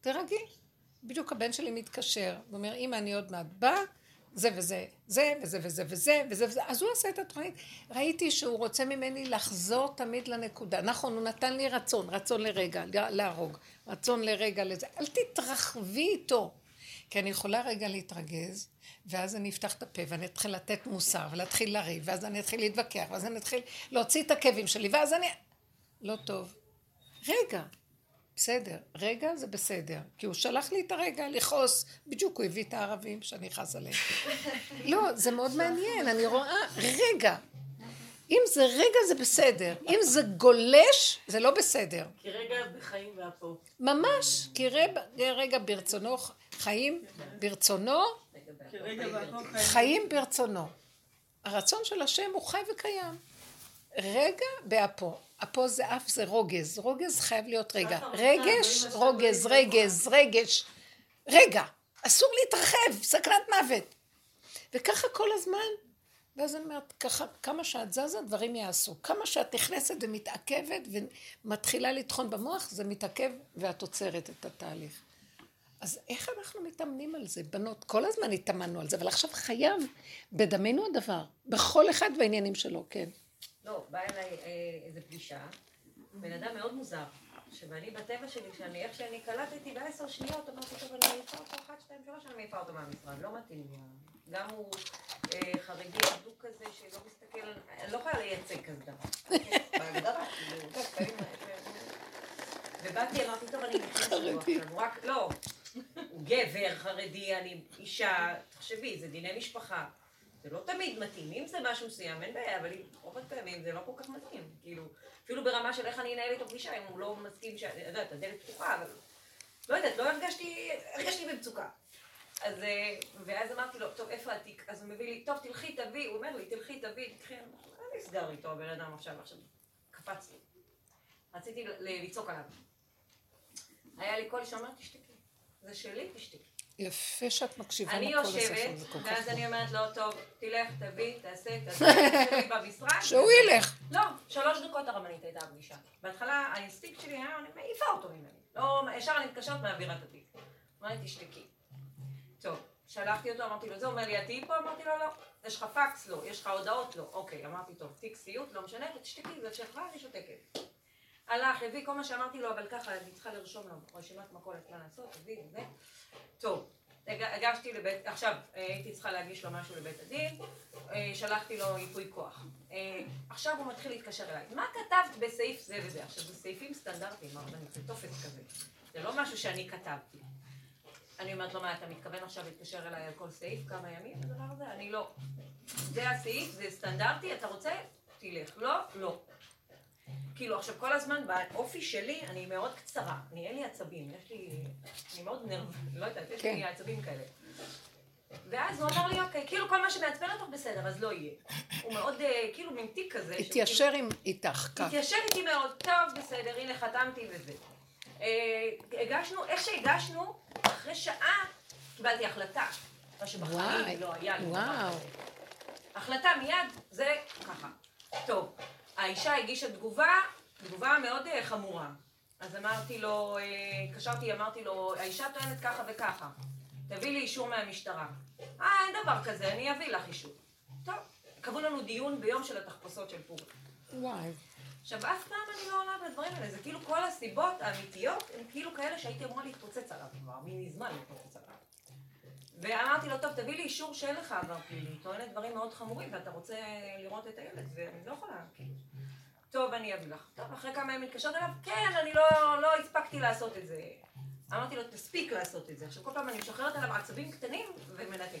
תרגי. בדיוק הבן שלי מתקשר, ואומר, אמא, אני עוד מעט בא, זה וזה, זה וזה וזה וזה וזה וזה, אז הוא עשה את התוכנית. ראיתי שהוא רוצה ממני לחזור תמיד לנקודה. נכון, הוא נתן לי רצון, רצון לרגע, להרוג, רצון לרגע לזה. אל תתרחבי איתו. כי אני יכולה רגע להתרגז, ואז אני אפתח את הפה ואני אתחיל לתת מוסר ולהתחיל לריב, ואז אני אתחיל להתווכח, ואז אני אתחיל להוציא את הכאבים שלי, ואז אני... לא טוב. רגע, בסדר, רגע זה בסדר, כי הוא שלח לי את הרגע לכעוס, בדיוק הוא הביא את הערבים שאני אכעס עליהם. [LAUGHS] לא, זה מאוד מעניין, אני רואה, רגע, אם זה רגע זה בסדר, אם זה גולש זה לא בסדר. כי רגע בחיים והפה. ממש, כי רגע, רגע ברצונו, חיים ברצונו. חיים ברצונו. הרצון של השם הוא חי וקיים. רגע באפו. אפו זה אף זה רוגז. רוגז חייב להיות רגע. רגש, אותם, רוגז, רגז, רגש. רגע. אסור להתרחב, סכנת מוות. וככה כל הזמן. ואז אני אומרת, ככה, כמה שאת זזה, דברים יעשו. כמה שאת נכנסת ומתעכבת ומתחילה לטחון במוח, זה מתעכב ואת עוצרת את התהליך. אז איך אנחנו מתאמנים על זה? בנות, כל הזמן התאמנו על זה, אבל עכשיו חייב בדמנו הדבר, בכל אחד בעניינים שלו, כן. לא, באה אליי אה, איזה פגישה, בן אדם מאוד מוזר, שאני בטבע שלי, כשאני, איך שאני קלטתי בעשר שניות, אמרתי, טוב, אני מעיפה אותו, אחת, שתיים, שלוש, אני מעיפה אותו מהמשרד, לא מתאים לי. גם הוא אה, חרדי אדוק כזה, שלא מסתכל, לא יכולה לייצג כזה דבר. בהגדרה, כאילו, ובאתי, אמרתי, טוב, אני נכנסת חרדי. עכשיו, הוא רק, לא, הוא גבר חרדי, אני אישה, תחשבי, זה דיני משפחה. זה לא תמיד מתאים, אם זה משהו מסוים, אין בעיה, אבל רוב הפעמים זה לא כל כך מתאים, כאילו, אפילו ברמה של איך אני אנהל איתו פגישה, אם הוא לא מסכים, ש- אני יודעת, הדלת פתוחה, אבל לא יודעת, לא הרגשתי, הרגשתי במצוקה. אז, אה, ואז אמרתי לו, טוב, איפה התיק? אז הוא מביא לי, טוב, תלכי, תביא, הוא אומר לי, תלכי, תביא, תקחי, אני נסגר איתו הבן אדם עכשיו, עכשיו, קפץ לי. רציתי לצעוק עליו. היה לי קול שאומר, תשתקי. זה שלי, תשתקי. יפה שאת מקשיבה אני לכל הספר, יושבת, זה כל כך ואז אני. אומרת לו, טוב, תלך, תביא, תעשה, תעשה, [LAUGHS] תעשה במשרד. שהוא ילך. לא, שלוש דקות הרבנית הייתה הפגישה. בהתחלה האינסטינקט שלי היה, אני מעיפה אותו ממני. לא, ישר אני מתקשרת מעבירה את התיק. אמר לי, תשתקי. טוב, שלחתי אותו, אמרתי לו, זה אומר לי, את תהיי פה? אמרתי לו, לא. יש לך פקס? לא. יש לך הודעות? לא. אוקיי, אמרתי, טוב, תיק סיוט, לא משנה, תשתקי, זה שלך, אני שותקת. הלך, הביא כל מה שאמרתי לו, אבל ככה, אני צריכה לרשום לו רשימת מכולת מה לעשות, הביא וזה. טוב, הג- הגשתי לבית, עכשיו אה, הייתי צריכה להגיש לו משהו לבית הדין, אה, שלחתי לו ייפוי כוח. אה, עכשיו הוא מתחיל להתקשר אליי. מה כתבת בסעיף זה וזה? עכשיו, זה סעיפים סטנדרטיים, הרבנית, זה טופס כזה. זה לא משהו שאני כתבתי. אני אומרת לו, מה, אתה מתכוון עכשיו להתקשר אליי על כל סעיף כמה ימים? הדבר הזה? אני לא. זה הסעיף, זה סטנדרטי, אתה רוצה? תלך. לא? לא. כאילו, עכשיו כל הזמן באופי שלי אני מאוד קצרה, אני אין לי עצבים, יש לי, אני מאוד נרב, לא יודעת, יש לי כן. עצבים כאלה. ואז הוא אמר לי, אוקיי, כאילו כל מה שמעצבן אותך בסדר, אז לא יהיה. הוא מאוד, אה, כאילו, מין תיק כזה. שהוא התיישר עם איתך כך. התיישר איתי מאוד, טוב, בסדר, הנה חתמתי וזה. אה, הגשנו, איך שהגשנו, אחרי שעה קיבלתי החלטה. מה שבחיים לא היה לי. וואו. החלטה מיד, זה ככה. טוב, האישה הגישה תגובה, תגובה מאוד אה, חמורה. אז אמרתי לו, אה, התקשרתי, אמרתי לו, האישה טוענת ככה וככה. תביא לי אישור מהמשטרה. אה, אין דבר כזה, אני אביא לך אישור. טוב, קבעו לנו דיון ביום של התחפושות של פורים. וואי. עכשיו, אף פעם אני לא עולה בדברים האלה, זה כאילו כל הסיבות האמיתיות הן כאילו כאלה שהייתי אמורה להתפוצץ עליו כבר, מזמן. ואמרתי לו, טוב, תביא לי אישור שאין לך עבר פלילי, טוענת דברים מאוד חמורים ואתה רוצה לראות את הילד, ואני לא יכולה, כאילו. טוב, אני אביא לך. טוב, אחרי כמה ימים מתקשרת אליו, כן, אני לא, לא הספקתי לעשות את זה. אמרתי לו, תספיק לעשות את זה. עכשיו, כל פעם אני משחררת עליו עצבים קטנים ומנתקת.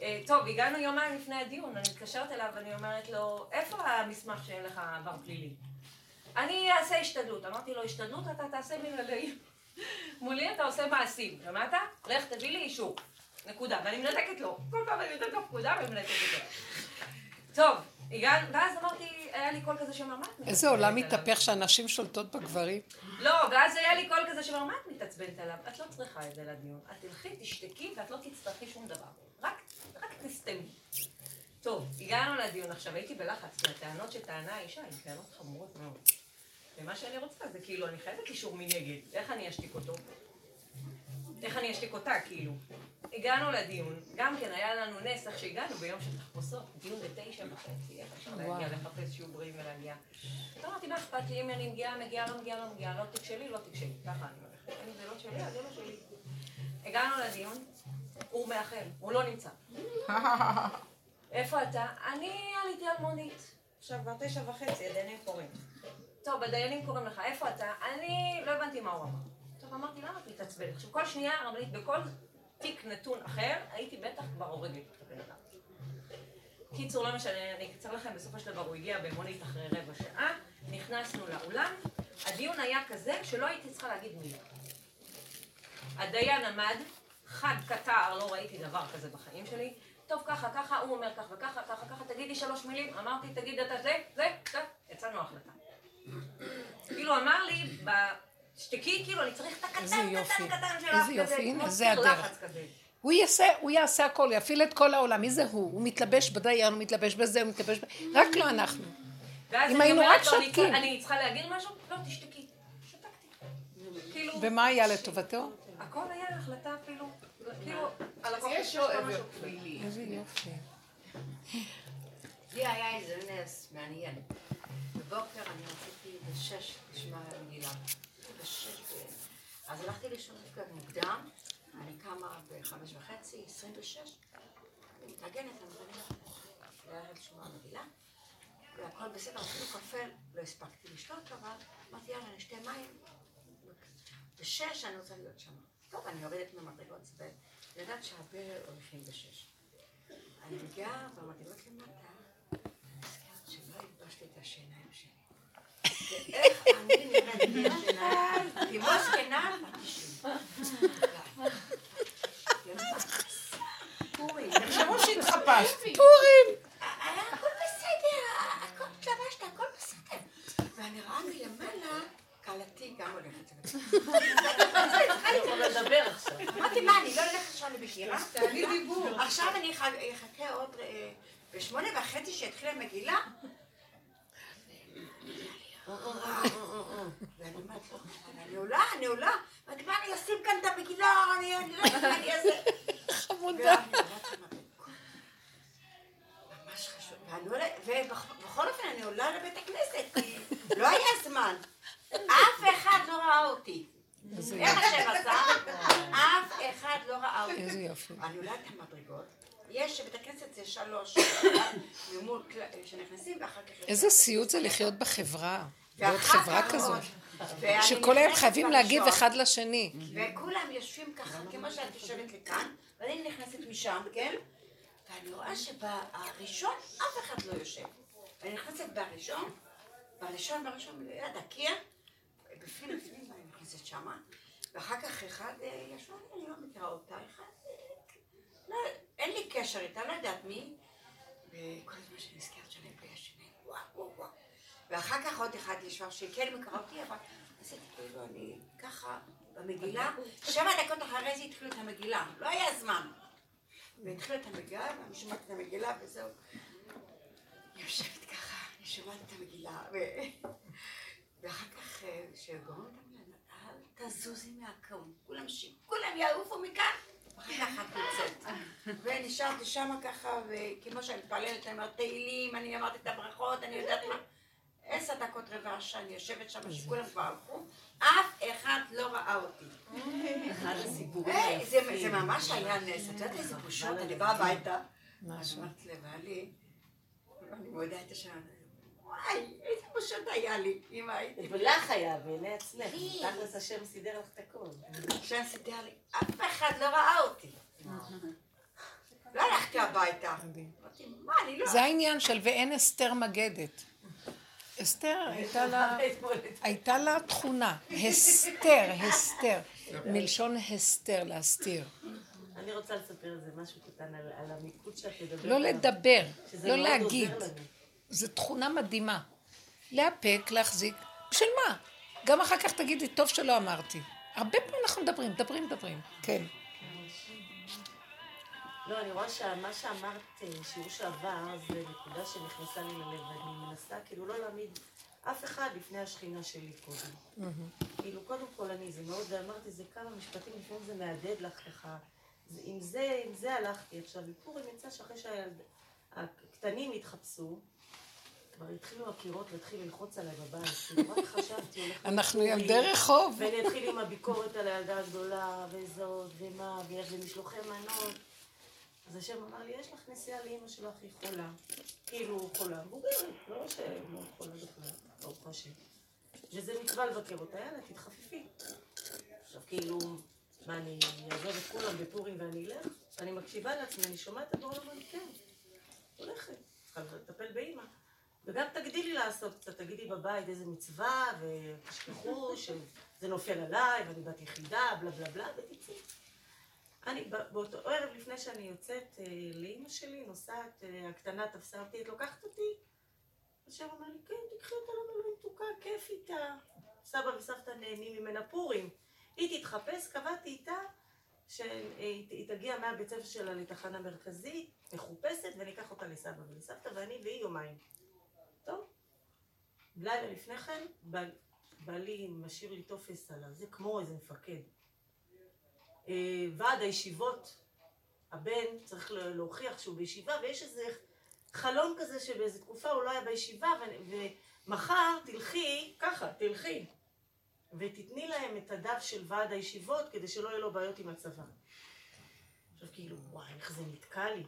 אה, טוב, הגענו יומיים לפני הדיון, אני מתקשרת אליו ואני אומרת לו, איפה המסמך שאין לך עבר פלילי? אני אעשה השתדלות. אמרתי לו, השתדלות אתה תעשה מנהלי. מולי אתה עושה מעשים, שמעת? לך תביא לי אישור. נקודה. ואני מנתקת לו. כל פעם אני נותנת לו פקודה ומנתקת לו. טוב, הגענו, ואז אמרתי, היה לי קול כזה שאומר, מה את מתעצבנת איזה עולם עליו?" מתהפך שהנשים שולטות בגברים. לא, ואז היה לי קול כזה שאומר, מה את מתעצבנת עליו? את לא צריכה את זה לדיון. את תלכי, תשתקי, ואת לא תצטרכי שום דבר. רק, רק תסתמי. טוב, הגענו לדיון עכשיו, הייתי בלחץ, כי הטענות שטענה האישה הן טענות חמורות מאוד. ומה שאני רוצה זה כאילו, אני חייבת אישור מנגד. איך אני אשתיק אותו? איך אני אשתיק אותה, כאילו? הגענו לדיון, גם כן היה לנו נס איך שהגענו ביום של תחפושות, דיון בתשע וחצי, איך אפשר להגיע. לחפש שיעוברים ולהגיע. אז אמרתי, מה אכפת לי אם אני מגיעה, מגיעה, לא מגיעה, לא מגיעה, לא תיק שלי, לא תיק שלי, ככה אני הולכת. אם זה לא שלי, אז זה לא שלי. הגענו לדיון, הוא מאחל, הוא לא נמצא. [LAUGHS] איפה אתה? אני עליתי על מונית. עכשיו כבר תשע וחצי, הדיינים קוראים. טוב, הדיינים קוראים לך, איפה אתה? אני לא הבנתי מה הוא אמר. טוב, אמרתי, למה את מתעצבנת? עכשיו, כל שנייה, הרבנית, בכל תיק נתון אחר, הייתי בטח כבר הורגת את הבן אדם. קיצור, לא משנה, אני אקצר לכם, בסופו של דבר הוא הגיע במונית אחרי רבע שעה, נכנסנו לאולם, הדיון היה כזה שלא הייתי צריכה להגיד מילה. הדיין עמד, חד קטר, לא ראיתי דבר כזה בחיים שלי. טוב, ככה, ככה, הוא אומר ככה וככה, ככה, ככה, תגידי שלוש מילים. אמרתי, תגיד אתה זה, זה, זה, יצאנו החלטה. כאילו אמר לי, שתקי, כאילו, אני צריך את הקטן, קטן. קטן שלך, איזה יופי, הנה, זה הדרך. הוא יעשה, הוא יעשה הכל, יפעיל את כל העולם. מי זה הוא? הוא מתלבש בדיין, הוא מתלבש בזה, הוא מתלבש ב... רק לא אנחנו. אם היינו רק לו, "אני שותקים." אני צריכה להגיד משהו? לא, תשתקי. שתקתי. כאילו, ומה היה לטובתו? הכל היה החלטה אפילו, כאילו, הלקוח יש לו עבר פלילי. איזה יופי. לי היה איזה נס מעניין. בבוקר אני רציתי בשש לשמוע מגילה. ב... אז הלכתי לישון דווקא מוקדם, אני קמה בחמש וחצי, עשרים ושש, אני אני מתארגנת לערב לשמוע מגילה, והכל בסדר, אפילו קפה לא הספקתי לשתות, אבל אמרתי יאללה, נשתה מים. בשש אני רוצה להיות שם. טוב, אני יורדת ממדרגות, יודעת שהרבה הולכים בשש. אני מגיעה במדרגות למטה, נזכרת שלא הלבשתי את השיניים שלי. ואיך אני בלי השיניים? כמו זקנה, פורים. תחשבו שהתחפשת. היה הכל בסדר, הכל התלבשת, הכל בסדר. ואני רואה מלמעלה, כלתי גם הולכת. אמרתי, מה, אני לא הולכת עכשיו דיבור. עכשיו אני אח- אחכה עוד אה, בשמונה וחצי שהתחילה המגילה. אני עולה, אני עולה, ואני מה, אני אשים כאן את המגילר, אני אעשה... חמודה. ממש חשוב. ובכל אופן, אני עולה לבית הכנסת, כי לא היה זמן. אף אחד לא ראה אותי. איך השם עשה? אף אחד לא ראה אותי. איזה יופי. אני עולה את המדרגות. יש, בית הכנסת זה שלוש, [COUGHS] ממול כל- שנכנסים ואחר כך... איזה סיוט זה לחיות בחברה. ואחר חברה כזאת. ואני שכל היום חייבים להגיב אחד לשני. וכולם יושבים ככה, כמו שאת יושבת לי כאן, ואני נכנסת משם, כן? ואני רואה שבראשון אף אחד לא יושב. אני נכנסת בראשון, בראשון, בראשון, ליד הקיר, בפנים, בפנים, ואני נכנסת שמה, ואחר כך אחד אה, ישבה, אני לא מכירה אותה, אחד, אה, לא, אין לי קשר איתה, לא יודעת מי, וכל הזמן שאני נזכרת שאני מתביישת ממנו, וואו, וואו, וואו. ואחר כך עוד אחד ישבה שכן מכירה אותי, אבל עשיתי כאילו אני ככה במגילה, שבע דקות אחרי זה התחילו את המגילה, לא היה זמן. והתחילו את המגילה, ואני שומעת את המגילה וזהו. יושבת ככה, אני שומעת את המגילה. ואחר כך אה, את המגילה, אל תזוזי מהקום, כולם ש... כולם יעופו מכאן. את יוצאת. ונשארתי שמה ככה, וכמו שאני מתפללת, אני אומרת תהילים, אני אמרתי את הברכות, אני יודעת מה. עשר דקות רבע שעה, אני יושבת שם, שכולם כבר הלכו, אף אחד לא ראה אותי. אחד הסיפורים זה. ממש היה נס, את יודעת איזה בושות, אני באה הביתה, משהו. אמרתי לבעלי, אני מודה את השעה, וואי, איזה בושות היה לי, אמא הייתי, ולך היה, בעיני עצמך. תכלס השם סידר לך את הכל. השם סידר לי, אף אחד לא ראה אותי. לא הלכתי הביתה. לא... זה העניין של ואין אסתר מגדת. אסתר, הייתה לה, תכונה, הסתר, הסתר, מלשון הסתר, להסתיר. אני רוצה לספר איזה משהו קטן על המיקוד שאת מדברת לא לדבר, לא להגיד. זו תכונה מדהימה. לאפק, להחזיק. בשביל מה? גם אחר כך תגידי, טוב שלא אמרתי. הרבה פעמים אנחנו מדברים, מדברים, מדברים. כן. לא, אני רואה שמה שאמרת, אה, שיעור שעבר, זה נקודה שנכנסה לי ללב, ואני מנסה כאילו לא להעמיד אף אחד לפני השכינה שלי קודם. כאילו, קודם כל אני, זה מאוד, ואמרתי, זה כמה משפטים, לפעמים זה מהדהד לך ככה. עם זה, עם זה הלכתי. עכשיו, בפורים יצא שאחרי שהקטנים התחפשו, כבר התחילו הקירות להתחיל ללחוץ עליי בבית. [LAUGHS] כאילו, רק חשבתי, הולך להיות אנחנו. ילדי רחוב. [LAUGHS] ואני אתחיל עם הביקורת על הילדה הגדולה, וזאת, ומה, ויש לי משלוחי מנות. אז השם אמר לי, יש לך נסיעה לאימא שלך, היא חולה. כאילו חולה, מבוגרת, לא שלא חולה בכלל, ברוך השם. וזה מצווה לבקר אותה, יאללה, תתחפפי. עכשיו כאילו, מה, אני אעזוב את כולם בפורים ואני אלך? אני מקשיבה לעצמי, אני שומעת את הדברים, אומרת, כן, הולכת, צריכה לטפל באימא. וגם תגדילי לעשות קצת, תגידי בבית איזה מצווה, ותשכחו שזה נופל עליי, ואני בת יחידה, בלה בלה בלה, ותצאי. אני, באותו ערב לפני שאני יוצאת אה, לאימא שלי, נוסעת, אה, הקטנה תפסה אותי, את לוקחת אותי? השם אמר לי, כן, תקחי אותה, למה לא מתוקה, כיף איתה. סבא וסבתא נהנים ממנה פורים. היא תתחפש, קבעתי איתה שהיא היא תגיע מהבית ספר שלה לתחנה מרכזית, מחופשת, ואני אקח אותה לסבא ולסבתא, ואני והיא יומיים. טוב. לילה לפני כן, בעל- בעלי משאיר לי טופס על הזה, כמו איזה מפקד. אה, ועד הישיבות, הבן צריך לה- להוכיח שהוא בישיבה, ויש איזה חלום כזה שבאיזה תקופה הוא לא היה בישיבה, ומחר תלכי, ככה, תלכי, ותתני להם את הדף של ועד הישיבות כדי שלא יהיו לו בעיות עם הצבא. עכשיו כאילו, וואי, איך זה נתקע לי.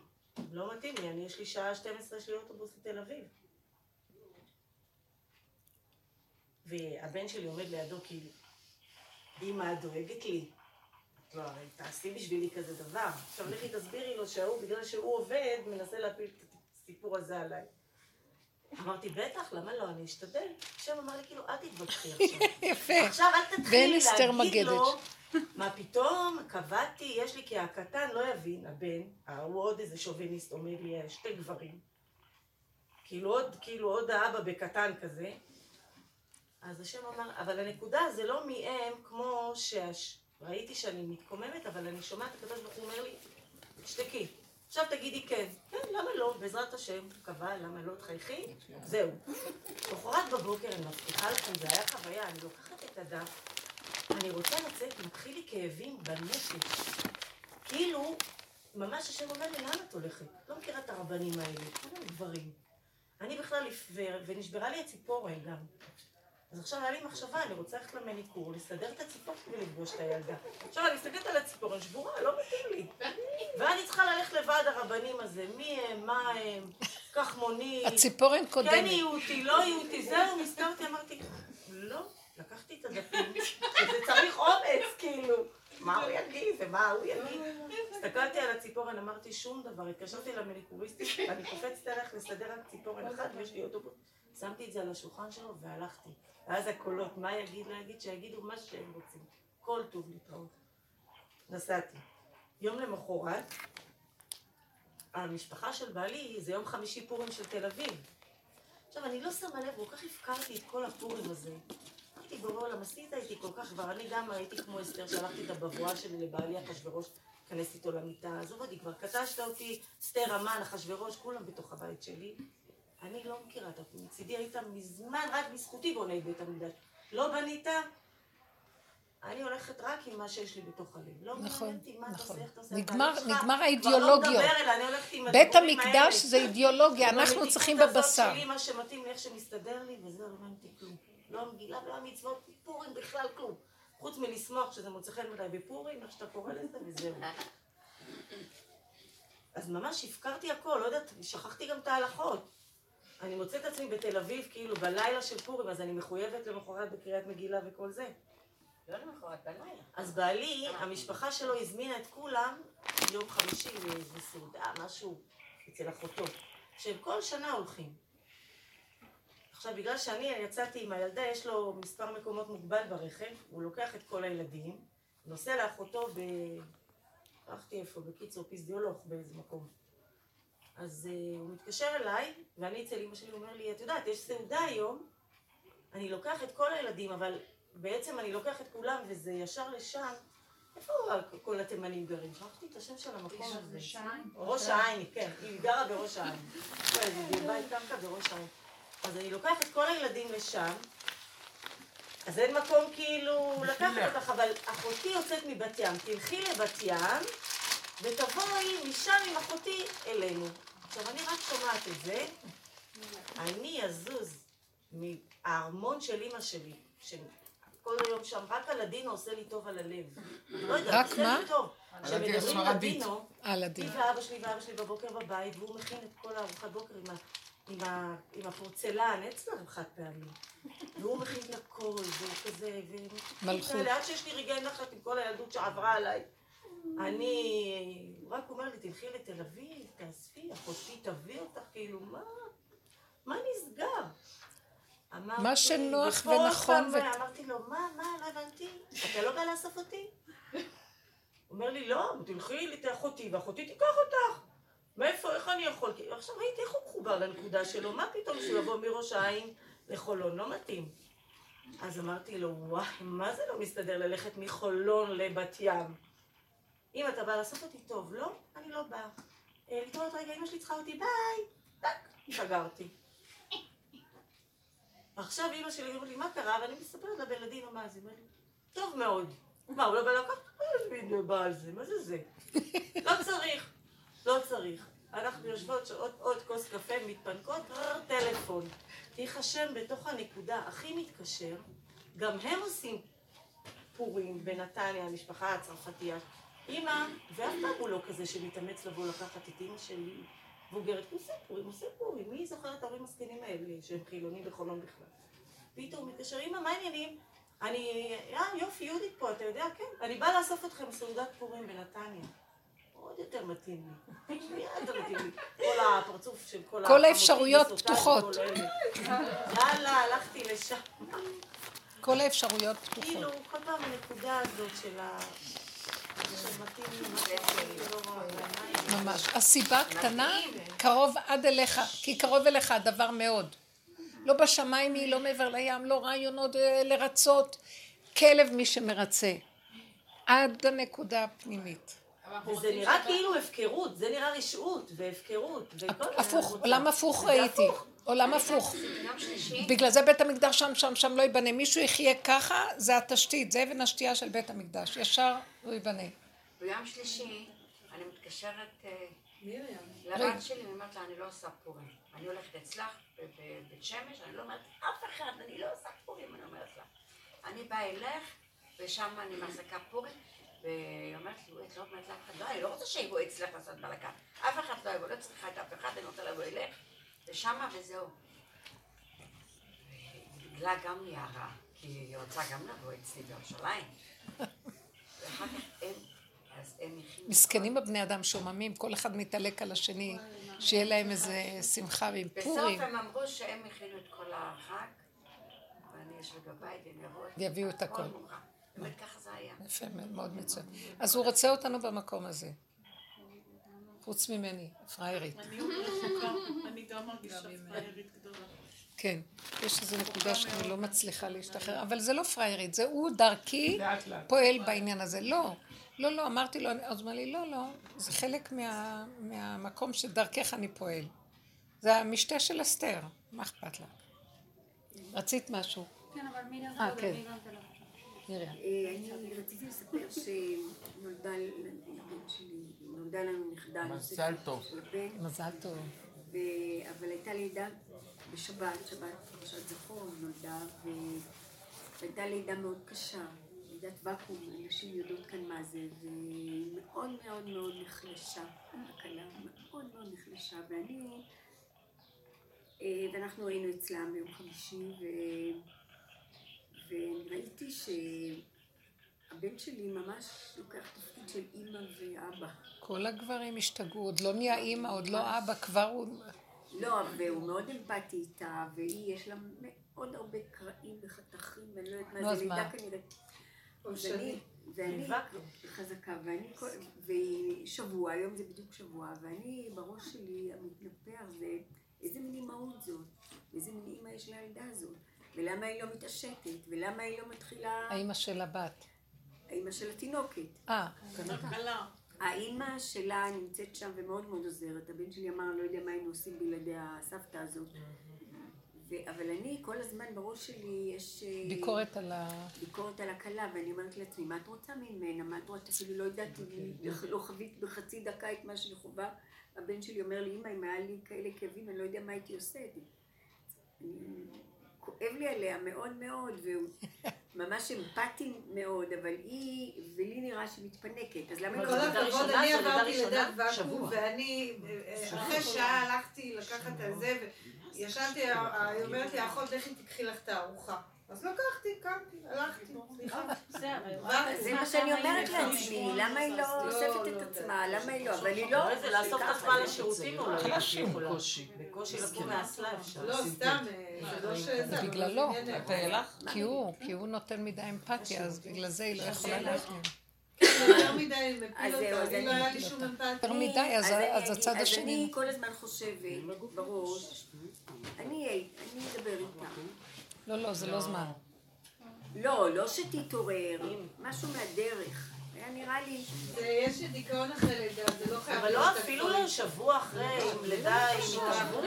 לא מתאים לי, אני, יש לי שעה 12, יש לי אוטובוס לתל אביב. והבן שלי עומד לידו אמא, את דואגת לי. לא, הרי תעשי בשבילי כזה דבר. עכשיו לכי תסבירי לו שההוא, בגלל שהוא עובד, מנסה להפיל את הסיפור הזה עליי. אמרתי, בטח, למה לא? אני אשתדל. עכשיו אמר לי, כאילו, אל תתווכחי [LAUGHS] עכשיו. יפה. עכשיו אל תתחילי להגיד לו. מה פתאום, קבעתי, יש לי, כי הקטן לא יבין, הבן, הוא עוד איזה שוביניסט, אומר לי, שתי גברים. כאילו עוד, כאילו עוד האבא בקטן כזה. אז השם אמר, אבל הנקודה זה לא מהם כמו שהש... ראיתי שאני מתקוממת, אבל אני שומעת את הקדוש ברוך הוא אומר לי, תשתקי. עכשיו תגידי כן. כן, למה לא? בעזרת השם, קבע, למה לא? תחייכי, זהו. למחרת בבוקר, אני מבטיחה לכם, זה היה חוויה, אני לוקחת את הדף, אני רוצה לצאת, מתחיל לי כאבים בנפש. כאילו, ממש השם אומר לי, לאן את הולכת? לא מכירה את הרבנים האלה, כולם גברים. אני בכלל, ונשברה לי הציפורן גם. אז עכשיו היה לי מחשבה, אני רוצה ללכת למניקור, לסדר את הציפור ולפגוש את הילדה. עכשיו אני מסתכלת על הציפורן שבורה, לא מתאים לי. ואני צריכה ללכת לוועד הרבנים הזה, מי הם, מה הם, קח מונית. הציפורן כן קודמת. יהיו אותי, לא יהיו אותי, זהו, נזכרתי, אמרתי, לא, לקחתי את הדפים, וזה צריך אומץ, כאילו. מה הוא יגיד ומה הוא יגיד. הסתכלתי על הציפורן, אמרתי שום דבר, התקשרתי למניקוריסטית, אני קופצת עליך לסדר רק ציפורן אחת ויש לי אוטובוס. שמתי את זה על השולחן שלו והלכתי. ואז הקולות, מה יגיד, לא יגיד, שיגידו מה שהם רוצים. כל טוב להתראות. נסעתי. יום למחרת, המשפחה של בעלי, זה יום חמישי פורים של תל אביב. עכשיו, אני לא שמה לב, כל כך הפקרתי את כל הפורים הזה. אמרתי, בורא עולם, עשית איתי כל כך כבר, אני גם הייתי כמו אסתר, שלחתי את הבבואה שלי לבעלי אחשוורוש, להיכנס איתו למיטה, עזוב אותי, כבר קטשת אותי, אסתר, המן, אחשוורוש, כולם בתוך הבית שלי. אני לא מכירה את הפורים, מצידי היית מזמן רק בזכותי בונה את בית המקדש. לא בנית? אני הולכת רק עם מה שיש לי בתוך הלב. לא נכון, מעניין אותי מה אתה נכון. עושה, איך אתה עושה. נגמר- נגמר כבר האידיאולוגיות. לא מדבר אליי, אני הולכת עם בית המקדש. זה אידיאולוגיה, [LAUGHS] אנחנו צריכים בבשר. שלי, מה שמתאים לי, איך שמסתדר לי, וזהו, לא אותי כלום. לא המגילה ולא המצוות, פורים בכלל כלום. חוץ מלשמוח שזה מוצא חן מדי בפורים, איך שאתה קורא לזה, וזהו. [LAUGHS] אז ממש הפקרתי הכל, לא יודעת, שכחתי גם את ההלכות. אני מוצאת עצמי בתל אביב, כאילו, בלילה של פורים, אז אני מחויבת למחרת בקריאת מגילה וכל זה. לא למחרת, בלילה. אז בעלי, המשפחה שלו הזמינה את כולם יום חמישי לאיזה סעודה, משהו, אצל אחותו, שהם כל שנה הולכים. עכשיו, בגלל שאני יצאתי עם הילדה, יש לו מספר מקומות מוגבל ברכב, הוא לוקח את כל הילדים, נוסע לאחותו ב... שכחתי איפה, בקיצור, פיזיולוג באיזה מקום. אז uh, הוא מתקשר אליי, ואני אצל אמא שלי, הוא אומר לי, את יודעת, יש סעודה היום, אני לוקח את כל הילדים, אבל בעצם אני לוקח את כולם, וזה ישר לשם. איפה כל התימנים גרים? שכחתי את השם של המקום הזה. ראש העין, כן, היא גרה בראש העין. כן, זה בית קרקע בראש העין. אז אני לוקחת את כל הילדים לשם, אז אין מקום כאילו לקחת אותך, אבל אחותי יוצאת מבת ים, תלכי לבת ים, ותבואי משם עם אחותי אלינו. עכשיו, אני רק שומעת את זה, אני אזוז מהארמון של אימא שלי, שכל היום שם, רק הלדינו עושה לי טוב על הלב. לא יודעת, רק עושה מה? לי טוב. הלדינו כשמדברים. לדינו, על הדין. היא ואבא שלי ואבא שלי בבוקר בבית, והוא מכין את כל הארוחת בוקר עם, ה, עם, ה, עם הפורצלן, אצלם חד פעמי. והוא מכין את הכל, והוא כזה, ו... מלכות. עד שיש לי רגעי נחת עם כל הילדות שעברה עליי. אני, הוא רק אומר לי, תלכי לתל אביב, תאספי, אחותי תביא אותך, כאילו, מה? מה נסגר? אמרתי, מה שנוח ונכון ו- אמרתי לו, מה, מה, לא הבנתי, אתה לא בא לאסוף אותי? הוא אומר לי, לא, תלכי לאחותי, ואחותי תיקח אותך. מאיפה, איך אני יכול? עכשיו ראיתי איך הוא מחובר לנקודה שלו, מה פתאום שהוא יבוא מראש העין לחולון, לא מתאים. אז אמרתי לו, וואי, מה זה לא מסתדר ללכת מחולון לבת ים? אם אתה בא לאסוף אותי, טוב, לא, אני לא באה. אה, להתראות רגע, אמא שלי צריכה אותי, ביי. טק, סגרתי. עכשיו אמא שלי אומרת לי, מה קרה? ואני מספרת לה בילדים, מה זה? היא אומרת לי, טוב מאוד. מה, הוא לא בא לקחת? הוא בא על זה, מה זה זה? לא צריך, לא צריך. אנחנו יושבות שעות עוד כוס קפה, מתפנקות, רר, טלפון. תיחשם בתוך הנקודה, הכי מתקשר, גם הם עושים פורים בנתניה, המשפחה הצרפתייה. אימא, ואף פעם הוא לא כזה שמתאמץ לבוא לקחת את אימא שלי, בוגרת, הוא עושה פורים, עושה פורים. מי זוכר את ההורים הזקנים האלה, שהם חילונים בחולון בכלל? פתאום הוא מתקשר, אימא, מה העניינים? אני, אה, יופי, יהודית פה, אתה יודע, כן. אני באה לאסוף אתכם סעודת פורים בנתניה. עוד יותר מתאים לי. יותר מתאים לי. כל הפרצוף של כל כל החמותי האפשרויות פתוחות. יאללה, הלכתי לשם. כל האפשרויות פתוחות. כאילו, כל פעם הנקודה הזאת של ה... ממש. הסיבה קטנה, קרוב עד אליך, כי קרוב אליך הדבר מאוד. לא בשמיים היא, לא מעבר לים, לא רעיונות אה, לרצות. כלב מי שמרצה. עד הנקודה הפנימית. וזה נראה כאילו הפקרות, זה נראה רשעות והפקרות. הפוך, עולם. הפוך זה ראיתי. עולם הפוך. בגלל זה בית המקדש שם, שם, שם לא ייבנה. מישהו יחיה ככה, זה התשתית, זה אבן השתייה של בית המקדש. ישר הוא ייבנה. ביום שלישי אני מתקשרת אה, לבת שלי, אני אומרת לה, אני לא עושה פורים. אני הולכת אצלך בבית שמש, אני לא אומרת אף אחד, אני לא עושה פורים, אני אומרת לה. אני באה אלך, ושם אני מחזיקה פורים, והיא אומרת לי, את לא אומרת לאף אחד, לא, אני לא רוצה שיבואו אצלך לעשות בלאגן. אף אחד לא יבוא, לא צריכה את אף אחד, אני רוצה לבוא אלך, ושמה וזהו. לה גם נהיה רע, כי היא רוצה גם לבוא אצלי בירושלים. ואחר כך הם, אז הם הכינו... מסכנים הבני אדם שוממים, כל אחד מתעלק על השני, שיהיה להם איזה שמחה ועם פורים. בסוף הם אמרו שהם הכינו את כל החג, ואני אשב בבית והם יבואו... ויביאו את הכל. באמת ככה זה היה. יפה, מאוד מצוין. אז הוא רוצה אותנו במקום הזה. חוץ ממני, פריירית. אני גם מרגישה פריירית גדולה. כן, יש איזו נקודה שאני לא מצליחה להשתחרר, אבל זה לא פריירית, זה הוא דרכי פועל בעניין הזה. לא, לא, לא, אמרתי לו, אז אמר לי, לא, לא, זה חלק מה, מהמקום שדרכך אני פועל. זה המשתה של אסתר, מה אכפת לה? רצית משהו? כן, אבל מי אה, כן. מרים. אה, אני רציתי לספר שנולדה נולדה לנו נכדה מזל טוב. מזל טוב. אבל הייתה לידה בשבת, שבת פרשת זכור נולדה, והייתה לידה מאוד קשה, לידת ואקום, נשים יודעות כאן מה זה, והיא מאוד מאוד מאוד נחלשה, הכלה מאוד מאוד נחלשה, ואני, אה, ואנחנו היינו אצלם ביום חמישי, ו... וראיתי שהבן שלי ממש לוקח תפקיד של אימא ואבא. כל הגברים השתגעו, עוד לא נהיה אימא, עוד לא אבא, כבר הוא... לא, והוא מאוד אמפתי איתה, והיא, יש לה מאוד הרבה קרעים וחתכים, ואני לא יודעת מה זה? לידה כנראה. אני, ואני נאבקנו. חזקה, ואני, כל- והיא שבוע, היום זה בדיוק שבוע, ואני, בראש שלי, המתנפח זה, איזה מין אימהות זאת, איזה מין אימא יש לילדה הזאת, ולמה היא לא מתעשתת, ולמה היא לא מתחילה, האימא של הבת. האימא של התינוקת. אה, כלכלה. האימא שלה נמצאת שם ומאוד מאוד עוזרת. הבן שלי אמר, לא יודע מה היינו עושים בלעדי הסבתא הזאת. ו- אבל אני, כל הזמן בראש שלי יש... אה, ביקורת על ה... ביקורת על הכלה, ואני אומרת לעצמי, מה את רוצה ממנה? מה את רוצה? אפילו לא יודעת, לא חווית בחצי דקה את מה שאני חווה. הבן שלי אומר לי, אמא, אם היה לי כאלה כאבים, אני לא יודע מה הייתי עושה. כואב לי עליה מאוד מאוד, והוא ממש אמפתי מאוד, אבל היא, ולי נראה שהיא מתפנקת, אז למה היא כל לא... לידה הכבוד, ראשונה, אני עברתי לידת ואקום. ואני אה, אחרי שעה הלכתי לקחת את זה, וישבתי, אה, היא אומרת לי, אחות, לכי תקחי לך את הארוחה. אז לקחתי, קמתי, הלכתי, סליחה. זה מה שאני אומרת לעצמי, למה היא לא אוספת את עצמה? למה היא לא? אבל היא לא... זה לאסוף את עצמה לשירותים או לא? קושי. בקושי לקום מהאסלה אפשר. לא, סתם, אה, זה לא שזה... בגללו. כי הוא, כי הוא נותן מדי אמפתיה, אז בגלל זה היא לא יכולה להחלים. יותר מדי מפיל אז אותה, אז לא היה לי שום יותר אמפתיה. מדי, אז אז הצד אז השני... אני כל הזמן חושבת בראש, אני אני אדבר איתה. לא, לא, זה לא זמן. לא, לא שתתעורר, משהו מהדרך. היה נראה לי... יש דיכאון אחרי לידה, זה לא חייב אבל לא, אפילו הכל. לא שבוע אחרי, עם לידה, עם התערבות,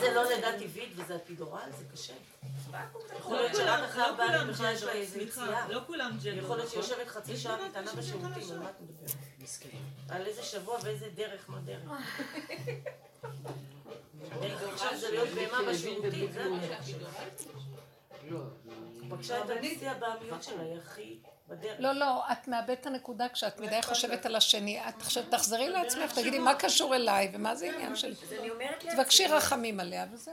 זה לא לידה טבעית וזה אפידורל, זה קשה. יכול להיות שרק אחרי ארבעה ימים בכלל יש לה איזה יציאה. לא כולם ג'נדר. יכול להיות שהיא נכון? יושבת חצי שעה קטנה בשירותים, על מה את מדברת? על איזה שבוע ואיזה דרך, מה דרך? דרך עכשיו זה להיות בהמה בשירותים, זה הדרך. פגשה את הנשיא הבעמיות שלה, היא הכי. לא, לא, את מאבדת את הנקודה כשאת מדי חושבת על השני. את עכשיו תחזרי לעצמך, תגידי מה קשור אליי ומה זה עניין של... אז אני אומרת לעצמי... תבקשי רחמים עליה וזה.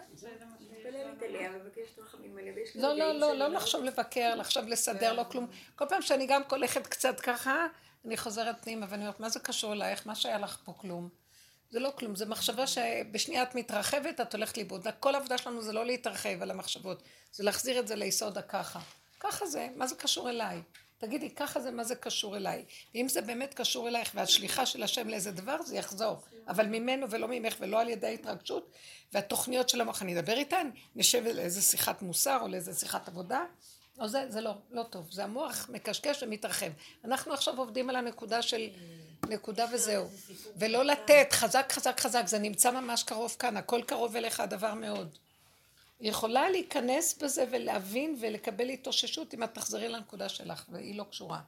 מתפללת עליה, מבקשת רחמים עליה, ויש לי לא, לא, לא, שאני לא לחשוב לבקר, לחשוב לסדר, לא כלום. כל פעם שאני גם הולכת קצת ככה, אני חוזרת פנימה ואני אומרת, מה זה קשור אלייך? מה שהיה לך פה כלום? זה לא כלום, זו מחשבה שבשנייה את מתרחבת, את הולכת לאיבוד. כל העבודה שלנו זה לא להתרחב על המחשבות, זה להחזיר את זה ליסוד הככה. ככה זה, מה זה קשור אליי? תגידי, ככה זה, מה זה קשור אליי? ואם זה באמת קשור אלייך והשליחה של השם לאיזה דבר, זה יחזור. אבל ממנו ולא ממך ולא על ידי ההתרגשות והתוכניות של המוח. אני אדבר איתן, נשב לאיזה שיחת מוסר או לאיזה שיחת עבודה, או זה, זה לא, לא טוב. זה המוח מקשקש ומתרחב. אנחנו עכשיו עובדים על הנקודה של נקודה וזהו. ולא לתת, חזק, חזק, חזק, זה נמצא ממש קרוב כאן, הכל קרוב אליך הדבר מאוד. יכולה להיכנס בזה ולהבין ולקבל התאוששות אם את תחזרי לנקודה שלך, והיא לא קשורה.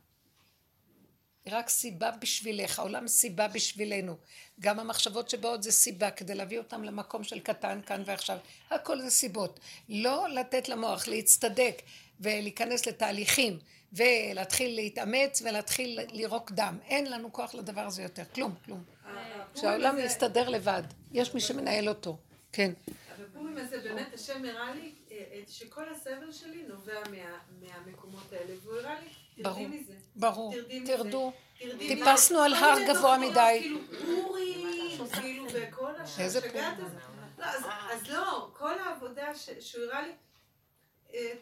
היא רק סיבה בשבילך, העולם סיבה בשבילנו. גם המחשבות שבאות זה סיבה, כדי להביא אותם למקום של קטן, כאן ועכשיו. הכל זה סיבות. לא לתת למוח להצטדק ולהיכנס לתהליכים ולהתחיל להתאמץ ולהתחיל לירוק דם. אין לנו כוח לדבר הזה יותר, כלום, כלום. שהעולם יסתדר לבד, יש מי שמנהל אותו. כן. בפורים הזה באמת השם הראה לי אה, אה, שכל הסבל שלי נובע מה- מהמקומות האלה, והוא הראה לי, ברור. תרדי מזה. ברור. תרדו. טיפסנו. על הר גבוה תופעות, מדי. כאילו פורים, כאילו וכל איזה השגעת פורים? הזה. לא, אז- לא, כל העבודה ש- שהוא הראה לי, אה,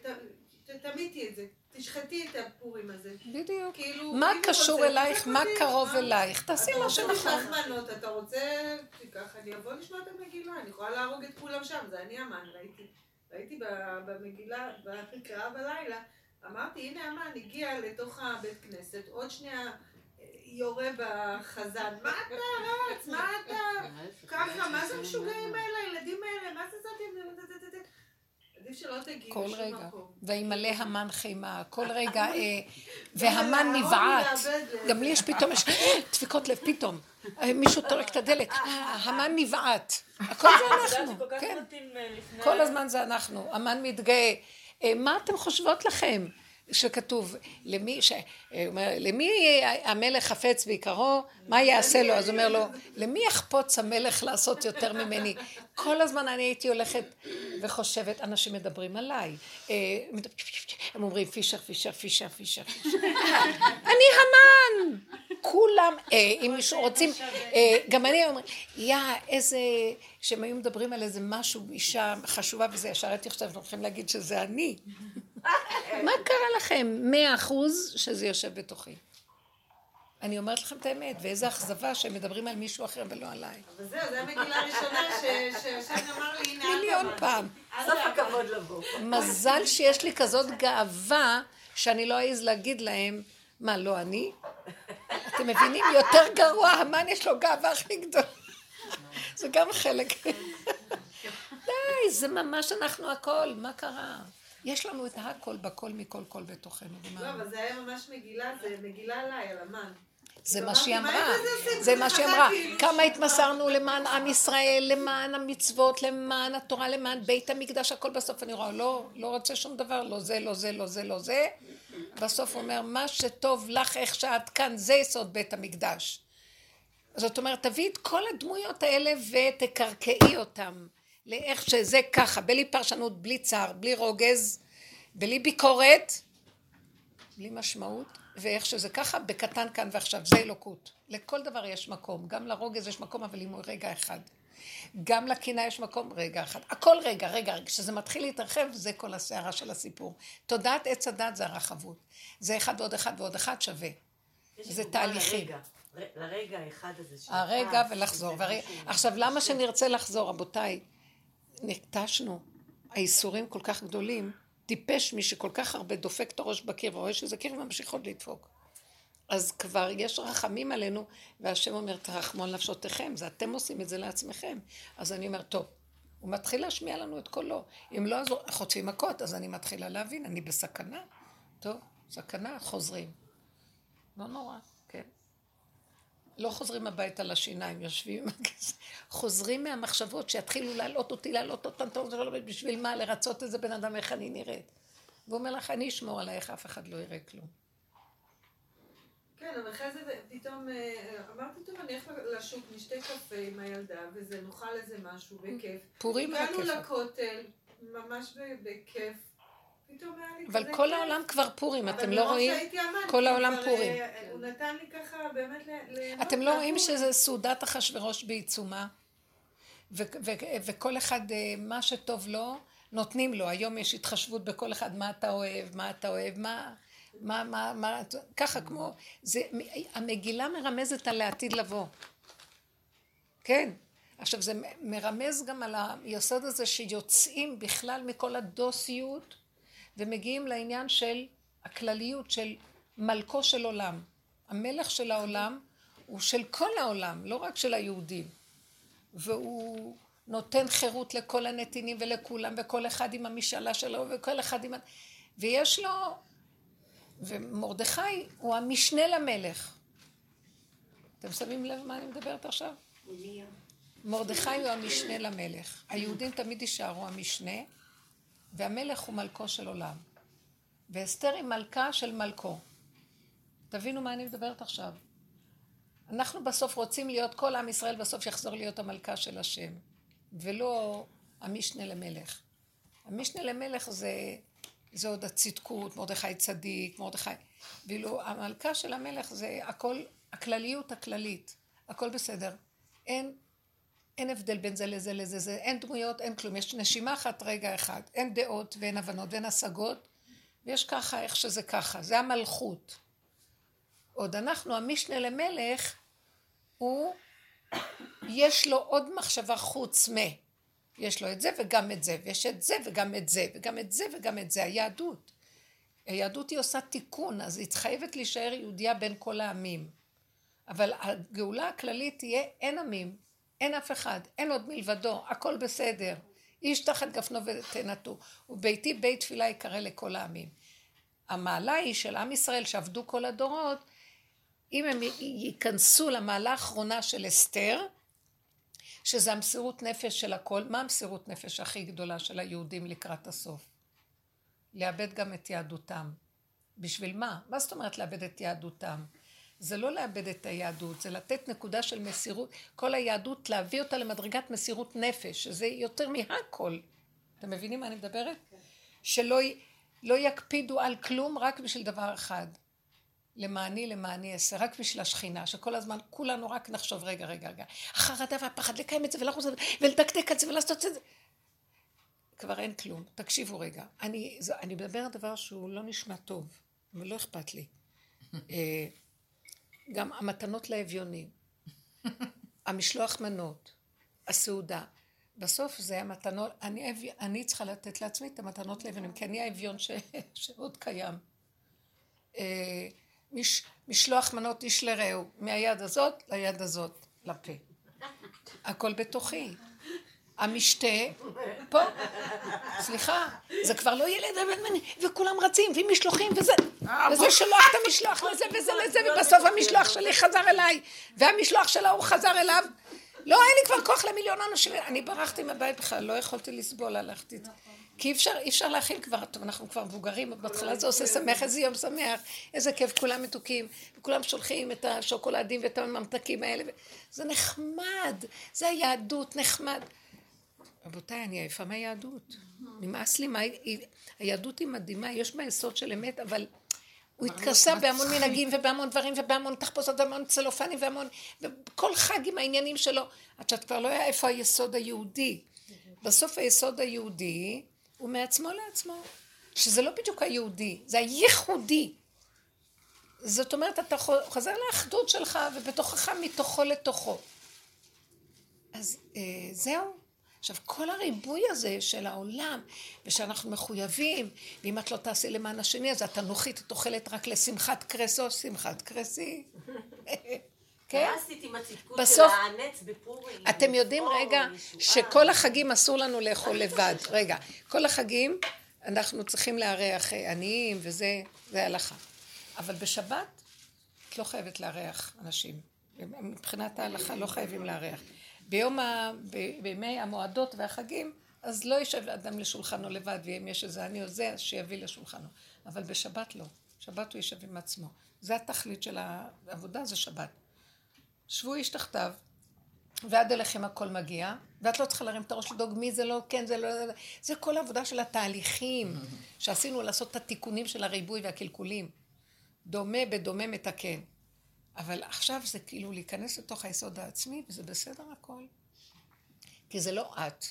תמיתי את זה, תשחטי את הפורים הזה. בדיוק. כאילו, מה קשור רוצה, אלייך? מה קרוב מה? אלייך? תעשי מה שנכון. אתה רוצה לשחמנות, אתה רוצה, תיקח, אני אבוא לשמוע את המגילה, אני יכולה להרוג את כולם שם, זה אני המן, ראיתי, ראיתי במגילה, בקראה בלילה, אמרתי, הנה המן הגיע לתוך הבית כנסת, עוד שנייה אה, יורה בחזן, מה אתה רץ? מה אתה? ככה, מה זה המשוגעים האלה, הילדים האלה, מה זה זאת? עדיף שלא תגיעי כל רגע. מקום. וימלא המן חימה, כל [LAUGHS] רגע, אה, והמן נבעט. גם לי יש פתאום, יש דפיקות לב פתאום. אה, מישהו טורק את הדלת, אה, המן נבעט. הכל זה [LAUGHS] אנחנו, כן. כל הזמן זה אנחנו. המן מתגאה. אה, מה אתם חושבות לכם? שכתוב, למי, ש... אה, אומר, למי המלך חפץ בעיקרו, מה יעשה לו? אז הוא אומר לו, למי יחפוץ המלך לעשות יותר ממני? כל הזמן אני הייתי הולכת וחושבת, אנשים מדברים עליי. אה, הם אומרים פישר, פישר, פישר, פישר. [LAUGHS] אני המן! כולם, אה, אם מישהו רוצים, גם אני אומרת, יא, איזה, שהם היו מדברים על איזה משהו, אישה חשובה וזה, ישר הייתי חושבת, הולכים להגיד שזה אני. מה קרה לכם? מאה אחוז שזה יושב בתוכי. אני אומרת לכם את האמת, ואיזה אכזבה שהם מדברים על מישהו אחר ולא עליי. אבל זהו, זו המגילה הראשונה ש- שהשם אמר לי, הנה את מיליון. פעם. סוף הכבוד לבוא. מזל שיש לי כזאת גאווה, שאני לא אעז להגיד להם, מה, לא אני? אתם מבינים? יותר גרוע, המן יש לו גאווה הכי גדולה. זה גם חלק. די, זה ממש אנחנו הכל, מה קרה? יש לנו את הכל בכל מכל כל בתוכנו. לא, אבל זה היה ממש מגילה, זה מגילה עליי, על המן. זה מה שהיא אמרה? זה מה שהיא אמרה, כמה התמסרנו למען עם ישראל, למען המצוות, למען התורה, למען בית המקדש, הכל בסוף אני רואה, לא, לא רוצה שום דבר, לא זה, לא זה, לא זה, לא זה, בסוף אומר, מה שטוב לך איך שאת כאן, זה יסוד בית המקדש. זאת אומרת, תביאי את כל הדמויות האלה ותקרקעי אותם, לאיך שזה ככה, בלי פרשנות, בלי צער, בלי רוגז, בלי ביקורת, בלי משמעות, ואיך שזה ככה, בקטן כאן ועכשיו, זה אלוקות. לכל דבר יש מקום, גם לרוגז יש מקום, אבל אם הוא רגע אחד. גם לקינה יש מקום, רגע אחד. הכל רגע, רגע. כשזה מתחיל להתרחב, זה כל הסערה של הסיפור. תודעת עץ הדת זה הרחבות. זה אחד ועוד אחד ועוד אחד שווה. זה תהליכים. לרגע, האחד הזה. הרגע ולחזור. משהו- עכשיו, למה שנרצה לחזור, רבותיי? נטשנו. האיסורים כל כך גדולים, טיפש מי שכל כך הרבה דופק את הראש בקיר ורואה שזה קיר וממשיך עוד לדפוק. אז כבר יש רחמים עלינו, והשם אומר, תרחמו על נפשותיכם, זה אתם עושים את זה לעצמכם. אז אני אומר, טוב, הוא מתחיל להשמיע לנו את קולו. אם לא, אז חוטפים מכות, אז אני מתחילה להבין, אני בסכנה. טוב, סכנה, חוזרים. לא נורא. לא חוזרים הביתה לשיניים, יושבים עם [LAUGHS] הכיסא. חוזרים מהמחשבות שיתחילו להעלות אותי, להעלות אותן, טוב, זה לא עובד, בשביל מה? לרצות איזה בן אדם, איך אני נראית. והוא אומר לך, אני אשמור עלייך, אף אחד לא יראה כלום. כן, אבל אחרי זה פתאום אה, אמרתי, טוב, אני אלך לשוק, נשתה קפה עם הילדה, וזה, נאכל איזה משהו, בכיף. פורים על הגענו הכיף. לכותל, ממש בכיף. פתאום היה לי אבל כל. העולם כבר פורים, אתם לא רואים? כל העולם כבר, פורים. אה, הוא נתן לי ככה באמת ל- אתם לא רואים. שזה סעודת אחשורוש בעיצומה? וכל אחד, אה, מה שטוב לו, נותנים לו. היום יש התחשבות בכל אחד, מה אתה אוהב, מה אתה אוהב, מה... מה, מה, מה, ככה כמו, זה, המגילה מרמזת על העתיד לבוא. כן. עכשיו זה מרמז גם על היסוד הזה שיוצאים בכלל מכל הדוסיות ומגיעים לעניין של הכלליות של מלכו של עולם. המלך של העולם הוא של כל העולם, לא רק של היהודים. והוא נותן חירות לכל הנתינים ולכולם, וכל אחד עם המשאלה שלו, וכל אחד עם... ויש לו... ומרדכי הוא המשנה למלך. אתם שמים לב מה אני מדברת עכשיו? מרדכי הוא המשנה למלך. היהודים תמיד יישארו המשנה, והמלך הוא מלכו של עולם. ואסתר היא מלכה של מלכו. תבינו מה אני מדברת עכשיו. אנחנו בסוף רוצים להיות, כל עם ישראל בסוף יחזור להיות המלכה של השם, ולא המשנה למלך. המשנה למלך זה, זה עוד הצדקות, מרדכי צדיק, מרדכי... ואילו המלכה של המלך זה הכל, הכלליות הכללית, הכל בסדר. אין, אין הבדל בין זה לזה לזה, זה, אין דמויות, אין כלום. יש נשימה אחת, רגע אחד. אין דעות ואין הבנות ואין השגות, ויש ככה, איך שזה ככה. זה המלכות. עוד אנחנו, המשנה למלך, הוא, יש לו עוד מחשבה חוץ מ... יש לו את זה וגם את זה, ויש את זה וגם את זה, וגם את זה וגם את זה, היהדות. היהדות היא עושה תיקון, אז היא חייבת להישאר יהודייה בין כל העמים. אבל הגאולה הכללית תהיה אין עמים, אין אף אחד, אין עוד מלבדו, הכל בסדר. איש תחת גפנו ותנתו, וביתי בית תפילה יקרא לכל העמים. המעלה היא של עם ישראל שעבדו כל הדורות, אם הם ייכנסו למעלה האחרונה של אסתר, שזה המסירות נפש של הכל, מה המסירות נפש הכי גדולה של היהודים לקראת הסוף? לאבד גם את יהדותם. בשביל מה? מה זאת אומרת לאבד את יהדותם? זה לא לאבד את היהדות, זה לתת נקודה של מסירות, כל היהדות להביא אותה למדרגת מסירות נפש, שזה יותר מהכל. אתם מבינים מה אני מדברת? שלא לא יקפידו על כלום רק בשביל דבר אחד. למעני למעני אעשה, רק בשביל השכינה, שכל הזמן כולנו רק נחשוב, רגע, רגע, רגע, החרדה והפחד, לקיים את זה ולחוץ ולדקדק את זה ולעשות את זה. כבר אין כלום. תקשיבו רגע. אני, זו, אני מדבר על דבר שהוא לא נשמע טוב, אבל לא אכפת לי. גם המתנות לאביונים, המשלוח מנות, הסעודה. בסוף זה המתנות, אני, אני צריכה לתת לעצמי את המתנות לאביונים, כי אני האביון ש, שעוד קיים. אה, מש, משלוח מנות איש לרעהו, מהיד הזאת ליד הזאת, לפה. הכל בתוכי. המשתה, פה, סליחה, זה כבר לא ילד וכולם רצים, ועם משלוחים וזה, וזה שלוח את המשלוח לזה וזה לזה, ובסוף המשלוח שלי חזר אליי, והמשלוח של ההוא חזר אליו. לא, היה לי כבר כוח למיליון אנשים, אני ברחתי מהבית בכלל, לא יכולתי לסבול, הלכתי. כי אי אפשר, אי אפשר להכין כבר, טוב, אנחנו כבר מבוגרים, בהתחלה זה עושה שמח, איזה יום שמח, איזה כיף, כולם מתוקים, וכולם שולחים את השוקולדים ואת הממתקים האלה, זה נחמד, זה היהדות, נחמד. רבותיי, אני עייפה מהיהדות. נמאס לי, מה... היהדות היא מדהימה, יש בה יסוד של אמת, אבל הוא התכסה בהמון מנהגים ובהמון דברים ובהמון תחפושות והמון צלופנים והמון... וכל חג עם העניינים שלו, עד שאת כבר לא יודע איפה היסוד היהודי. בסוף היסוד היהודי הוא מעצמו לעצמו. שזה לא בדיוק היהודי, זה הייחודי. זאת אומרת, אתה חוזר לאחדות שלך ובתוכך מתוכו לתוכו. אז אה, זהו. עכשיו, כל הריבוי הזה של העולם, ושאנחנו מחויבים, ואם את לא תעשי למען השני, אז את אנוכית, את אוכלת רק לשמחת קרסו, שמחת קרסי. [LAUGHS] כן? מה עשית עם הצדקות של האנץ בפורים? אתם יודעים רגע שכל החגים אסור לנו לאכול לבד. [LAUGHS] רגע, כל החגים אנחנו צריכים לארח עניים וזה, זה הלכה. אבל בשבת את לא חייבת לארח אנשים. מבחינת ההלכה לא חייבים לארח. ביום ה... בימי המועדות והחגים, אז לא יישב אדם לשולחנו לבד, ואם יש איזה אני או זה, אז שיביא לשולחנו. אבל בשבת לא. שבת הוא יישב עם עצמו. זה התכלית של העבודה, זה שבת. שבו איש תחתיו, ועד אליכם הכל מגיע, ואת לא צריכה להרים את הראש לדאוג מי זה לא, כן, זה לא, זה, זה כל העבודה של התהליכים [LAUGHS] שעשינו לעשות את התיקונים של הריבוי והקלקולים. דומה בדומה מתקן. אבל עכשיו זה כאילו להיכנס לתוך היסוד העצמי, וזה בסדר הכל. כי זה לא את.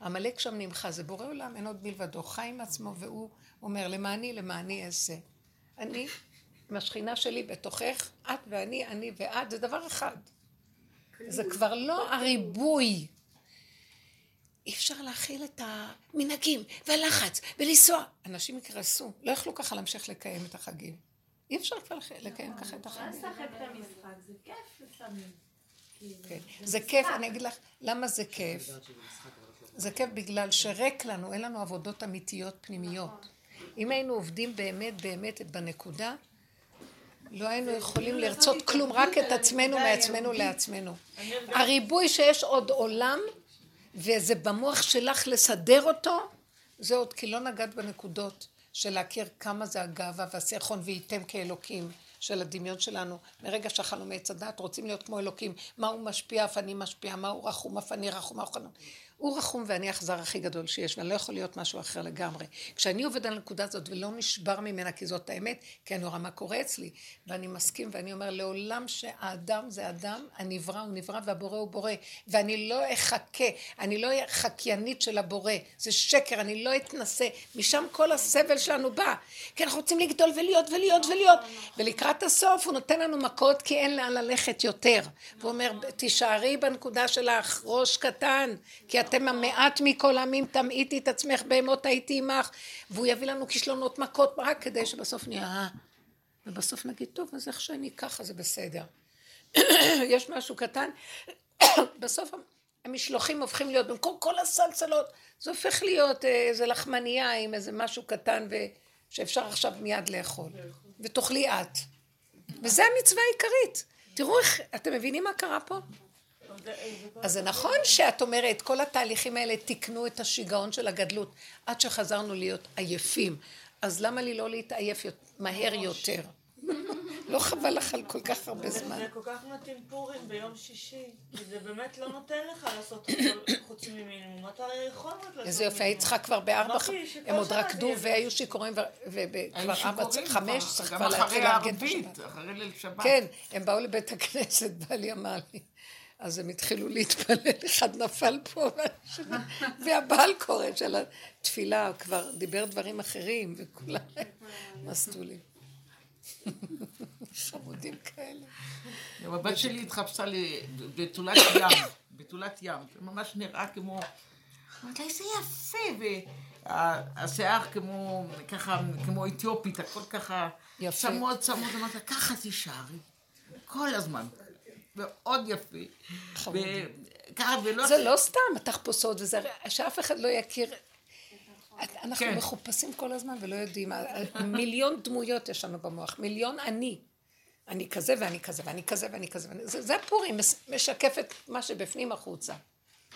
עמלק שם נמחה, זה בורא עולם, אין עוד מלבדו. חי עם עצמו, והוא אומר, למעני, למעני אעשה. אני, עם השכינה שלי בתוכך, את ואני, אני ואת, זה דבר אחד. זה כבר לא הריבוי. אי אפשר להכיל את המנהגים והלחץ ולנסוע. אנשים יקרסו, לא יכלו ככה להמשיך לקיים את החגים. אי אפשר כבר לקיים ככה את החיים. אפשר לשחק את המשחק, זה כיף לפעמים. כן. זה כיף, אני אגיד לך, למה זה כיף? זה כיף בגלל שריק לנו, אין לנו עבודות אמיתיות פנימיות. אם היינו עובדים באמת באמת בנקודה, לא היינו יכולים לרצות כלום, רק את עצמנו מעצמנו לעצמנו. הריבוי שיש עוד עולם, וזה במוח שלך לסדר אותו, זה עוד כי לא נגעת בנקודות של להכיר כמה זה הגאווה והסיחון וייתם כאלוקים של הדמיון שלנו. מרגע שאכלנו מעץ הדת, רוצים להיות כמו אלוקים. מה הוא משפיע, אף אני משפיע, מה הוא רחום, אף אני רחום, מה הוא חנון. הוא רחום ואני האכזר הכי גדול שיש, ואני לא יכול להיות משהו אחר לגמרי. כשאני עובד על הנקודה הזאת ולא נשבר ממנה, כי זאת האמת, כי אני רואה מה קורה אצלי, ואני מסכים ואני אומר, לעולם שהאדם זה אדם, הנברא הוא נברא והבורא הוא בורא, ואני לא אחכה, אני לא אהיה חקיינית של הבורא, זה שקר, אני לא אתנסה, משם כל הסבל שלנו בא, כי אנחנו רוצים לגדול ולהיות ולהיות ולהיות, ולקראת הסוף הוא נותן לנו מכות כי אין לאן ללכת יותר, והוא אומר, תישארי בנקודה שלך, ראש קטן, כי את אתם המעט מכל העמים, תמעיטי את עצמך בהמות הייתי עמך, והוא יביא לנו כישלונות מכות רק כדי שבסוף נהיה, ובסוף נגיד, טוב, אז איך שאני ככה זה בסדר. [COUGHS] יש משהו קטן, [COUGHS] בסוף המשלוחים הופכים להיות, במקום כל הסלסלות, זה הופך להיות אה, איזה לחמנייה עם איזה משהו קטן ו... שאפשר עכשיו מיד לאכול, ותאכלי את. וזה המצווה העיקרית. תראו איך, אתם מבינים מה קרה פה? אז זה נכון שאת אומרת, כל התהליכים האלה תיקנו את השיגעון של הגדלות, עד שחזרנו להיות עייפים. אז למה לי לא להתעייף מהר יותר? [LAUGHS] לא חבל לך על כל כך הרבה זמן. זה כל כך מתאים פורים ביום שישי, כי זה באמת לא נותן לך לעשות חוץ ממינימום, אתה יכול רק לעשות איזה יופי, היית צריכה כבר בארבע, הם עוד רקדו והיו שיכורים, וכבר ארבע, חמש, צריך כבר להתחיל לארגן את השבת. אחרי ליל שבת. כן, הם באו לבית הכנסת, [LAUGHS] בעלי אמר לי. אז הם התחילו להתפלל, אחד נפל פה, והבעל קורא של התפילה כבר דיבר דברים אחרים, וכולם מסטולים. חמודים כאלה. הבת שלי התחפשה לבתולת ים, בתולת ים, ממש נראה כמו, אמרתי לה, איזה יפה, והשיער כמו, ככה, כמו אתיופית, הכל ככה, צמוד צמוד, אמרתי לה, ככה תישארי, כל הזמן. מאוד יפה. זה לא סתם התחפושות, וזה שאף אחד לא יכיר. אנחנו כן. מחופשים כל הזמן ולא יודעים. מיליון דמויות יש לנו במוח, מיליון אני. אני כזה ואני כזה ואני כזה ואני כזה. זה, זה הפורים, משקף את מה שבפנים החוצה.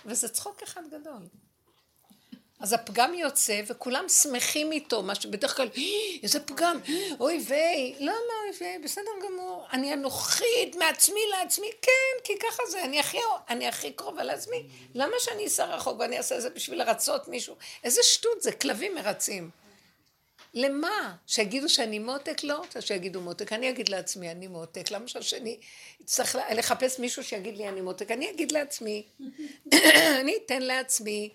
וזה צחוק אחד גדול. אז הפגם יוצא וכולם שמחים איתו, מה שבדרך כלל, אה, איזה פגם, אוי ויי, למה אוי ויי, בסדר גמור, אני אנוכית מעצמי לעצמי, כן, כי ככה זה, אני הכי, אני הכי קרובה לעצמי, למה שאני אסע רחוק ואני אעשה את זה בשביל לרצות מישהו? איזה שטות זה, כלבים מרצים. למה? שיגידו שאני מותק? לא רוצה שיגידו מותק. אני אגיד לעצמי, אני מותק. למה שהשני יצטרך לחפש מישהו שיגיד לי אני מותק? אני אגיד לעצמי. [CLEARS THROAT] אני אתן לעצמי.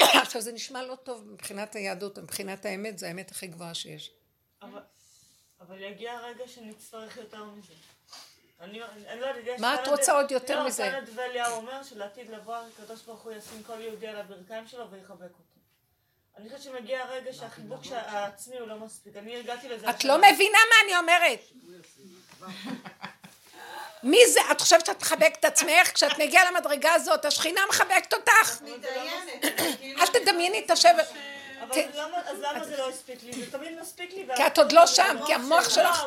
[COUGHS] עכשיו זה נשמע לא טוב מבחינת היהדות, מבחינת האמת, זה האמת הכי גבוהה שיש. אבל, אבל יגיע הרגע שנצטרך יותר מזה. אני, אני לא יודעת, מה את רוצה עוד יותר לא, מזה? לא, תנא דבליהו אומר שלעתיד לבוא הקדוש ברוך הוא ישים כל יהודי על הברכיים שלו ויחבק אותו. אני חושבת שמגיע הרגע שהחיבוק העצמי הוא לא מספיק. אני הגעתי לזה... את לא מבינה מה אני אומרת. מי זה? את חושבת שאת מחבקת את עצמך? כשאת מגיעה למדרגה הזאת, השכינה מחבקת אותך. כאילו אל תדמייני את השבר. אבל אז למה זה לא הספיק לי? זה תמיד מספיק לי. כי את עוד לא שם, כי המוח שלך,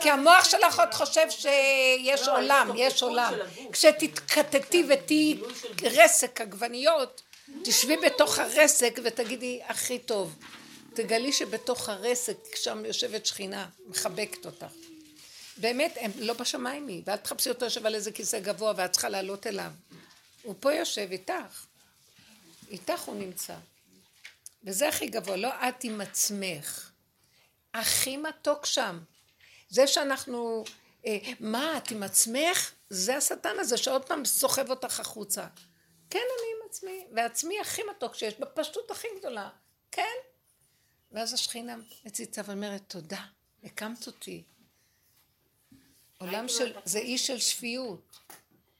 כי המוח שלך עוד חושב שיש לא, עולם, יש עולם. כשתתקטטי ותהיי רסק עגבניות, תשבי בתוך הרסק ותגידי, הכי טוב. תגלי שבתוך הרסק, שם יושבת שכינה, מחבקת אותך. באמת, הם לא בשמיים היא, ואל תחפשי אותו יושב על איזה כיסא גבוה ואת צריכה לעלות אליו. הוא פה יושב איתך. איתך הוא נמצא. וזה הכי גבוה, לא את עם עצמך. הכי מתוק שם. זה שאנחנו, אה, מה, את עם עצמך? זה השטן הזה שעוד פעם סוחב אותך החוצה. כן, אני עם עצמי, ועצמי הכי מתוק שיש, בפשטות הכי גדולה. כן. ואז השכינה מציצה ואומרת, תודה, הקמת אותי. עולם של, זה אי של שפיות.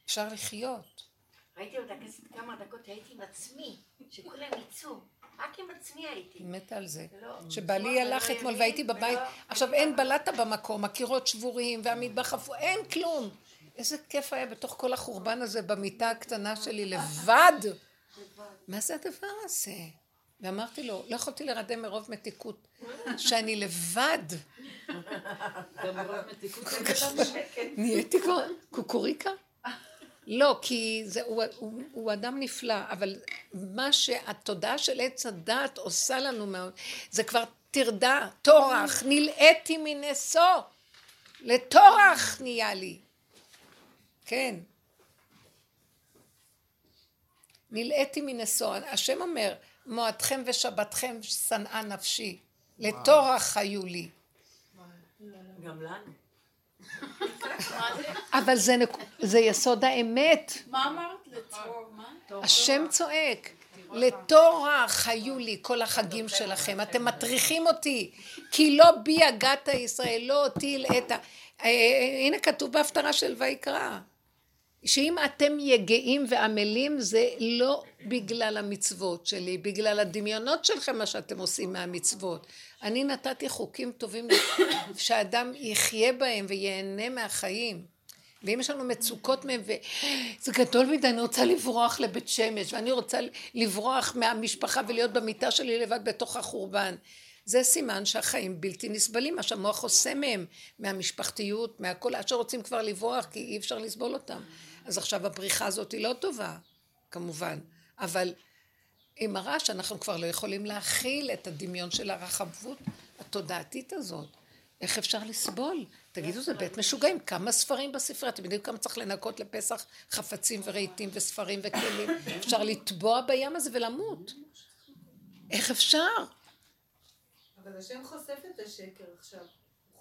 אפשר לחיות. ראיתי אותה כמה דקות, הייתי עם עצמי, שכולם יצאו. רק עם עצמי הייתי. מתה על זה. שבעלי הלך אתמול והייתי בבית, עכשיו אין בלטה במקום, הקירות שבורים והמטבח אפור, אין כלום. איזה כיף היה בתוך כל החורבן הזה במיטה הקטנה שלי לבד. מה זה הדבר הזה? ואמרתי לו, לא יכולתי לרדם מרוב מתיקות, שאני לבד. גם מרוב מתיקות. נהייתי כבר קוקוריקה? לא, כי זה, הוא, הוא, הוא אדם נפלא, אבל מה שהתודעה של עץ הדת עושה לנו מאוד, זה כבר טרדה, טורח, נלאיתי מנשוא, לטורח נהיה לי. כן. נלאיתי מנשוא. השם אומר, מועדכם ושבתכם שנאה נפשי, לטורח היו לי. גם לנו. אבל זה, נק... זה יסוד האמת. מה אמרת? לצרור מה? השם צועק, לטורח היו לי כל החגים שלכם, אתם מטריחים אותי, כי לא בי הגעת ישראל, לא אותי הלאת. אה, הנה כתוב בהפטרה של ויקרא, שאם אתם יגעים ועמלים זה לא בגלל המצוות שלי, בגלל הדמיונות שלכם מה שאתם עושים מהמצוות. אני נתתי חוקים טובים [COUGHS] שהאדם יחיה בהם וייהנה מהחיים. ואם יש לנו מצוקות מהם, וזה גדול מדי, אני רוצה לברוח לבית שמש, ואני רוצה לברוח מהמשפחה ולהיות במיטה שלי לבד בתוך החורבן. זה סימן שהחיים בלתי נסבלים, מה שהמוח עושה מהם, מהמשפחתיות, מהכל, עד שרוצים כבר לברוח, כי אי אפשר לסבול אותם. אז עכשיו הבריחה הזאת היא לא טובה, כמובן, אבל היא מראה שאנחנו כבר לא יכולים להכיל את הדמיון של הרחבות התודעתית הזאת. איך אפשר לסבול? תגידו, זה בית משוגעים. כמה ספרים בספרייה? אתם יודעים כמה צריך לנקות לפסח חפצים ורהיטים וספרים וכלים? אפשר לטבוע בים הזה ולמות. איך אפשר? אבל השם חושף את השקר עכשיו.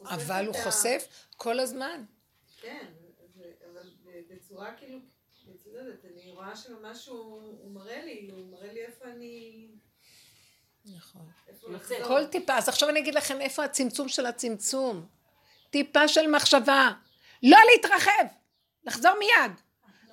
אבל הוא חושף כל הזמן. כן, אבל בצורה כאילו, את יודעת, אני רואה שממש הוא מראה לי, הוא מראה לי איפה אני... נכון. כל טיפה, אז עכשיו אני אגיד לכם איפה הצמצום של הצמצום. טיפה של מחשבה. לא להתרחב! לחזור מיד.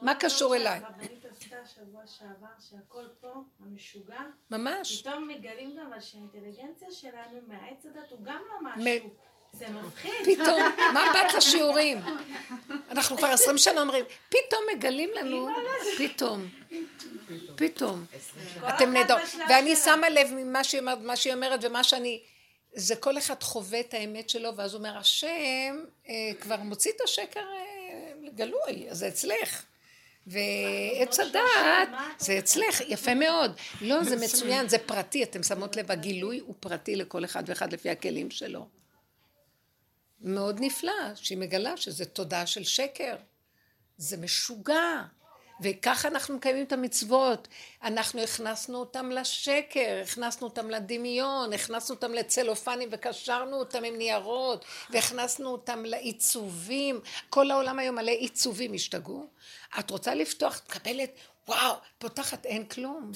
מה קשור אליי? הרבנית עשתה שבוע שעבר שהכל פה, המשוגע, ממש. פתאום מגלים גם שהאינטליגנציה שלנו מהעץ הדת הוא גם לא משהו. זה מפחיד. פתאום, מה בת השיעורים? אנחנו כבר עשרים שנה אומרים, פתאום מגלים לנו, פתאום, פתאום. אתם נהדר. ואני שמה לב ממה שהיא אומרת, מה שהיא אומרת ומה שאני, זה כל אחד חווה את האמת שלו, ואז הוא אומר, השם אה, כבר מוציא את השקר אה, לגלוי, אז זה אצלך. ועץ הדעת, זה אצלך, יפה מאוד. לא, זה [LAUGHS] מצוין, זה פרטי, אתם שמות לב, הגילוי הוא פרטי לכל אחד ואחד לפי הכלים שלו. מאוד נפלא, שהיא מגלה שזה תודעה של שקר. זה משוגע. וככה אנחנו מקיימים את המצוות. אנחנו הכנסנו אותם לשקר, הכנסנו אותם לדמיון, הכנסנו אותם לצלופנים וקשרנו אותם עם ניירות, והכנסנו אותם לעיצובים. כל העולם היום מלא עיצובים, השתגעו. את רוצה לפתוח, את מקבלת, וואו, פותחת, אין כלום.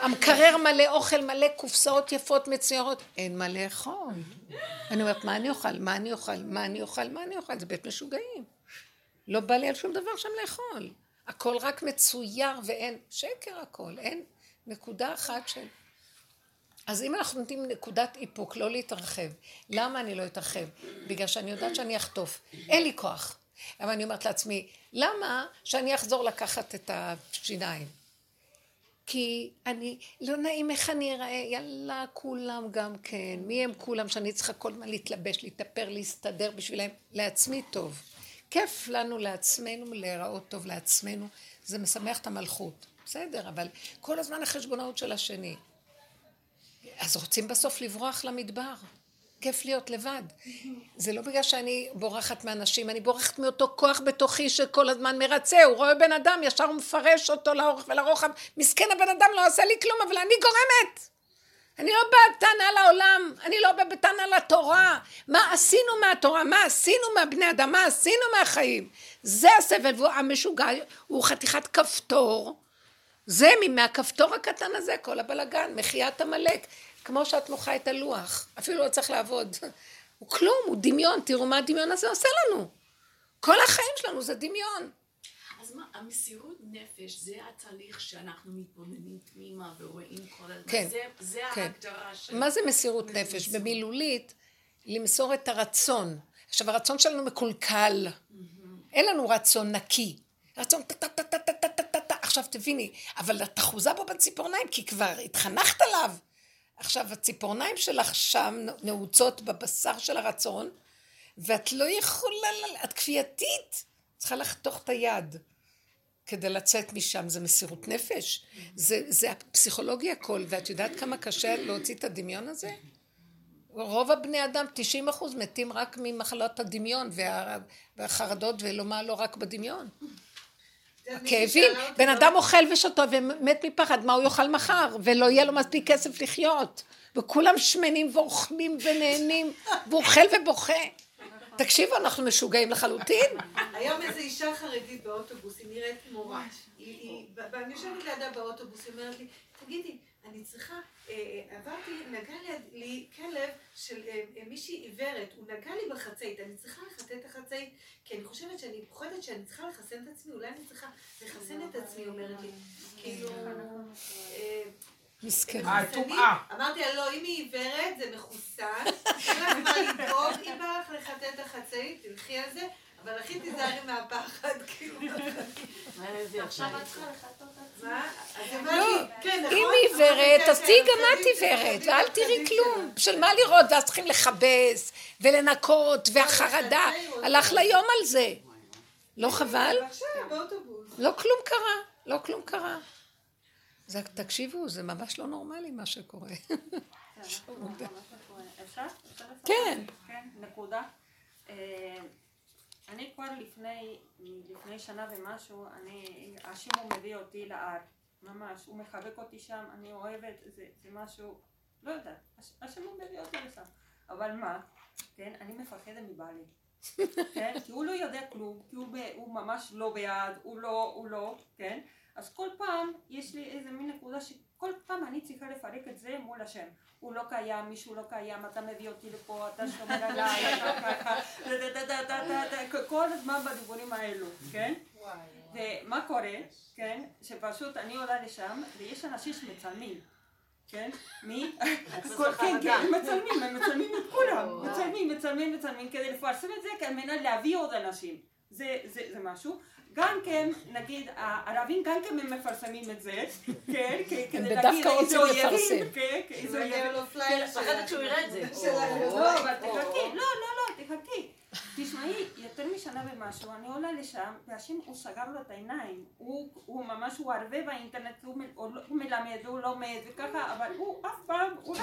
המקרר מלא אוכל, מלא קופסאות יפות מצוירות, אין מה לאכול. אני אומרת, מה אני אוכל? מה אני אוכל? מה אני אוכל? מה אני אוכל? זה בית משוגעים. לא בא לי על שום דבר שם לאכול. הכל רק מצויר ואין, שקר הכל, אין נקודה אחת של... אז אם אנחנו נותנים נקודת איפוק, לא להתרחב, למה אני לא אתרחב? בגלל שאני יודעת שאני אחטוף, אין לי כוח. אבל אני אומרת לעצמי, למה שאני אחזור לקחת את השיניים? כי אני, לא נעים איך אני אראה, יאללה, כולם גם כן, מי הם כולם שאני צריכה כל הזמן להתלבש, להתאפר, להסתדר בשבילם, לעצמי טוב. כיף לנו לעצמנו, להיראות טוב לעצמנו, זה משמח את המלכות. בסדר, אבל כל הזמן החשבונאות של השני. אז רוצים בסוף לברוח למדבר. כיף להיות לבד. זה לא בגלל שאני בורחת מאנשים, אני בורחת מאותו כוח בתוכי שכל הזמן מרצה, הוא רואה בן אדם, ישר הוא מפרש אותו לאורך ולרוחב. מסכן הבן אדם לא עשה לי כלום, אבל אני גורמת. אני לא באה בטענה לעולם, אני לא באה בטענה לתורה. מה עשינו מהתורה? מה עשינו מהבני אדם? מה עשינו מהחיים? זה הסבל, והוא המשוגע, הוא חתיכת כפתור. זה מהכפתור הקטן הזה, כל הבלגן, מחיית עמלק. כמו שאת מוחה את הלוח, אפילו לא צריך לעבוד. [LAUGHS] הוא כלום, הוא דמיון, תראו מה הדמיון הזה עושה לנו. כל החיים שלנו זה דמיון. אז מה, המסירות נפש זה התהליך שאנחנו מתבוננים פנימה ורואים כל הזמן. כן, זה, זה כן. ההגדרה של... מה זה מסירות נפש? מסירות. במילולית, למסור את הרצון. עכשיו, הרצון שלנו מקולקל. Mm-hmm. אין לנו רצון נקי. רצון טה-טה-טה-טה-טה-טה. עכשיו, תביני, אבל את אחוזה בו בציפורניים, כי כבר התחנכת עליו. עכשיו, הציפורניים שלך שם נעוצות בבשר של הרצון, ואת לא יכולה, את כפייתית, צריכה לחתוך את היד כדי לצאת משם, זה מסירות נפש, זה, זה הפסיכולוגיה הכל, ואת יודעת כמה קשה להוציא את הדמיון הזה? רוב הבני אדם, 90 אחוז, מתים רק ממחלות הדמיון וה, והחרדות, ולא מה לא רק בדמיון. הכאבים, בן אדם אוכל ושותה ומת מפחד, מה הוא יאכל מחר, ולא יהיה לו מספיק כסף לחיות, וכולם שמנים ואוכלים ונהנים, [LAUGHS] והוא אוכל ובוכה. תקשיבו, אנחנו משוגעים לחלוטין. היום איזו אישה חרדית באוטובוס, היא נראית מורה. היא- ואני יושבת לידה באוטובוס, היא אומרת לי, תגידי, אני צריכה, אה, עברתי, נגע ליד- לי כלב של אה, אה, מישהי עיוורת, הוא נגע לי בחצאית, אני צריכה לחטא את החצאית, כי אני חושבת שאני פוחדת שאני צריכה לחסן את עצמי, אולי אני צריכה לחסן את עצמי, אומרת לי. כאילו... מסכן. אה, טומאה. אמרתי לה, לא, אם היא עיוורת, זה מחוסן, אין לך מה לדאוג, אם בא לך לחטא את החצאית, תלכי על זה, אבל הכי תיזהרי מהפחד, כאילו. עכשיו את צריכה לחטות את היא לא, כן, נכון? אם היא עיוורת, כן, אז כן, תהיי גם את עיוורת, ואל תראי. כלום. בשביל מה לראות? ואז צריכים לכבס ולנקות, והחרדה. הלך ליום על זה. לא חבל? לא כלום קרה. לא כלום קרה. זה, תקשיבו, זה ממש לא נורמלי מה שקורה. אפשר? כן. כן, נקודה. אני כבר לפני, לפני שנה ומשהו, אני, השם הוא מביא אותי להר, ממש, הוא מחבק אותי שם, אני אוהבת, זה, זה משהו, לא יודעת, הש- השם הוא מביא אותי לשם, אבל מה, כן, אני מפחדת מבעלי, [LAUGHS] כן, כי הוא לא יודע כלום, כי הוא, ב, הוא ממש לא בעד, הוא לא, הוא לא, כן, אז כל פעם יש לי איזה מין נקודה שכל פעם אני צריכה לפרק את זה מול השם. הוא לא קיים, מישהו לא קיים, אתה מביא אותי לפה, אתה שומר עליי, אתה ככה, דה, דה, כל הזמן בדיבורים האלו, כן? ומה קורה, כן? שפשוט אני עולה לשם, ויש אנשים שמצלמים. כן? מי? כן, כן, הם מצלמים, הם מצלמים את כולם, מצלמים, מצלמים, מצלמים, כדי לפרסם את זה, על מנת להביא עוד אנשים. זה משהו. גם כן, נגיד, הערבים גם כן הם מפרסמים את זה, כן, כדי להגיד איזה רוצים אויבים, לפרסם. כן, כן, איזה לא יהיה אויבים. לו פלייר כן, פחדת שהוא יראה את זה. לא, אבל תחכי, לא, לא, לא, תחכי. תשמעי, יותר משנה ומשהו, אני עולה לשם, והשם, הוא סגר לו את העיניים. הוא, הוא ממש, הוא הרבה באינטרנט, הוא, מ- הוא, לא- הוא מלמד, הוא לומד וככה, אבל הוא אף פעם, הוא לא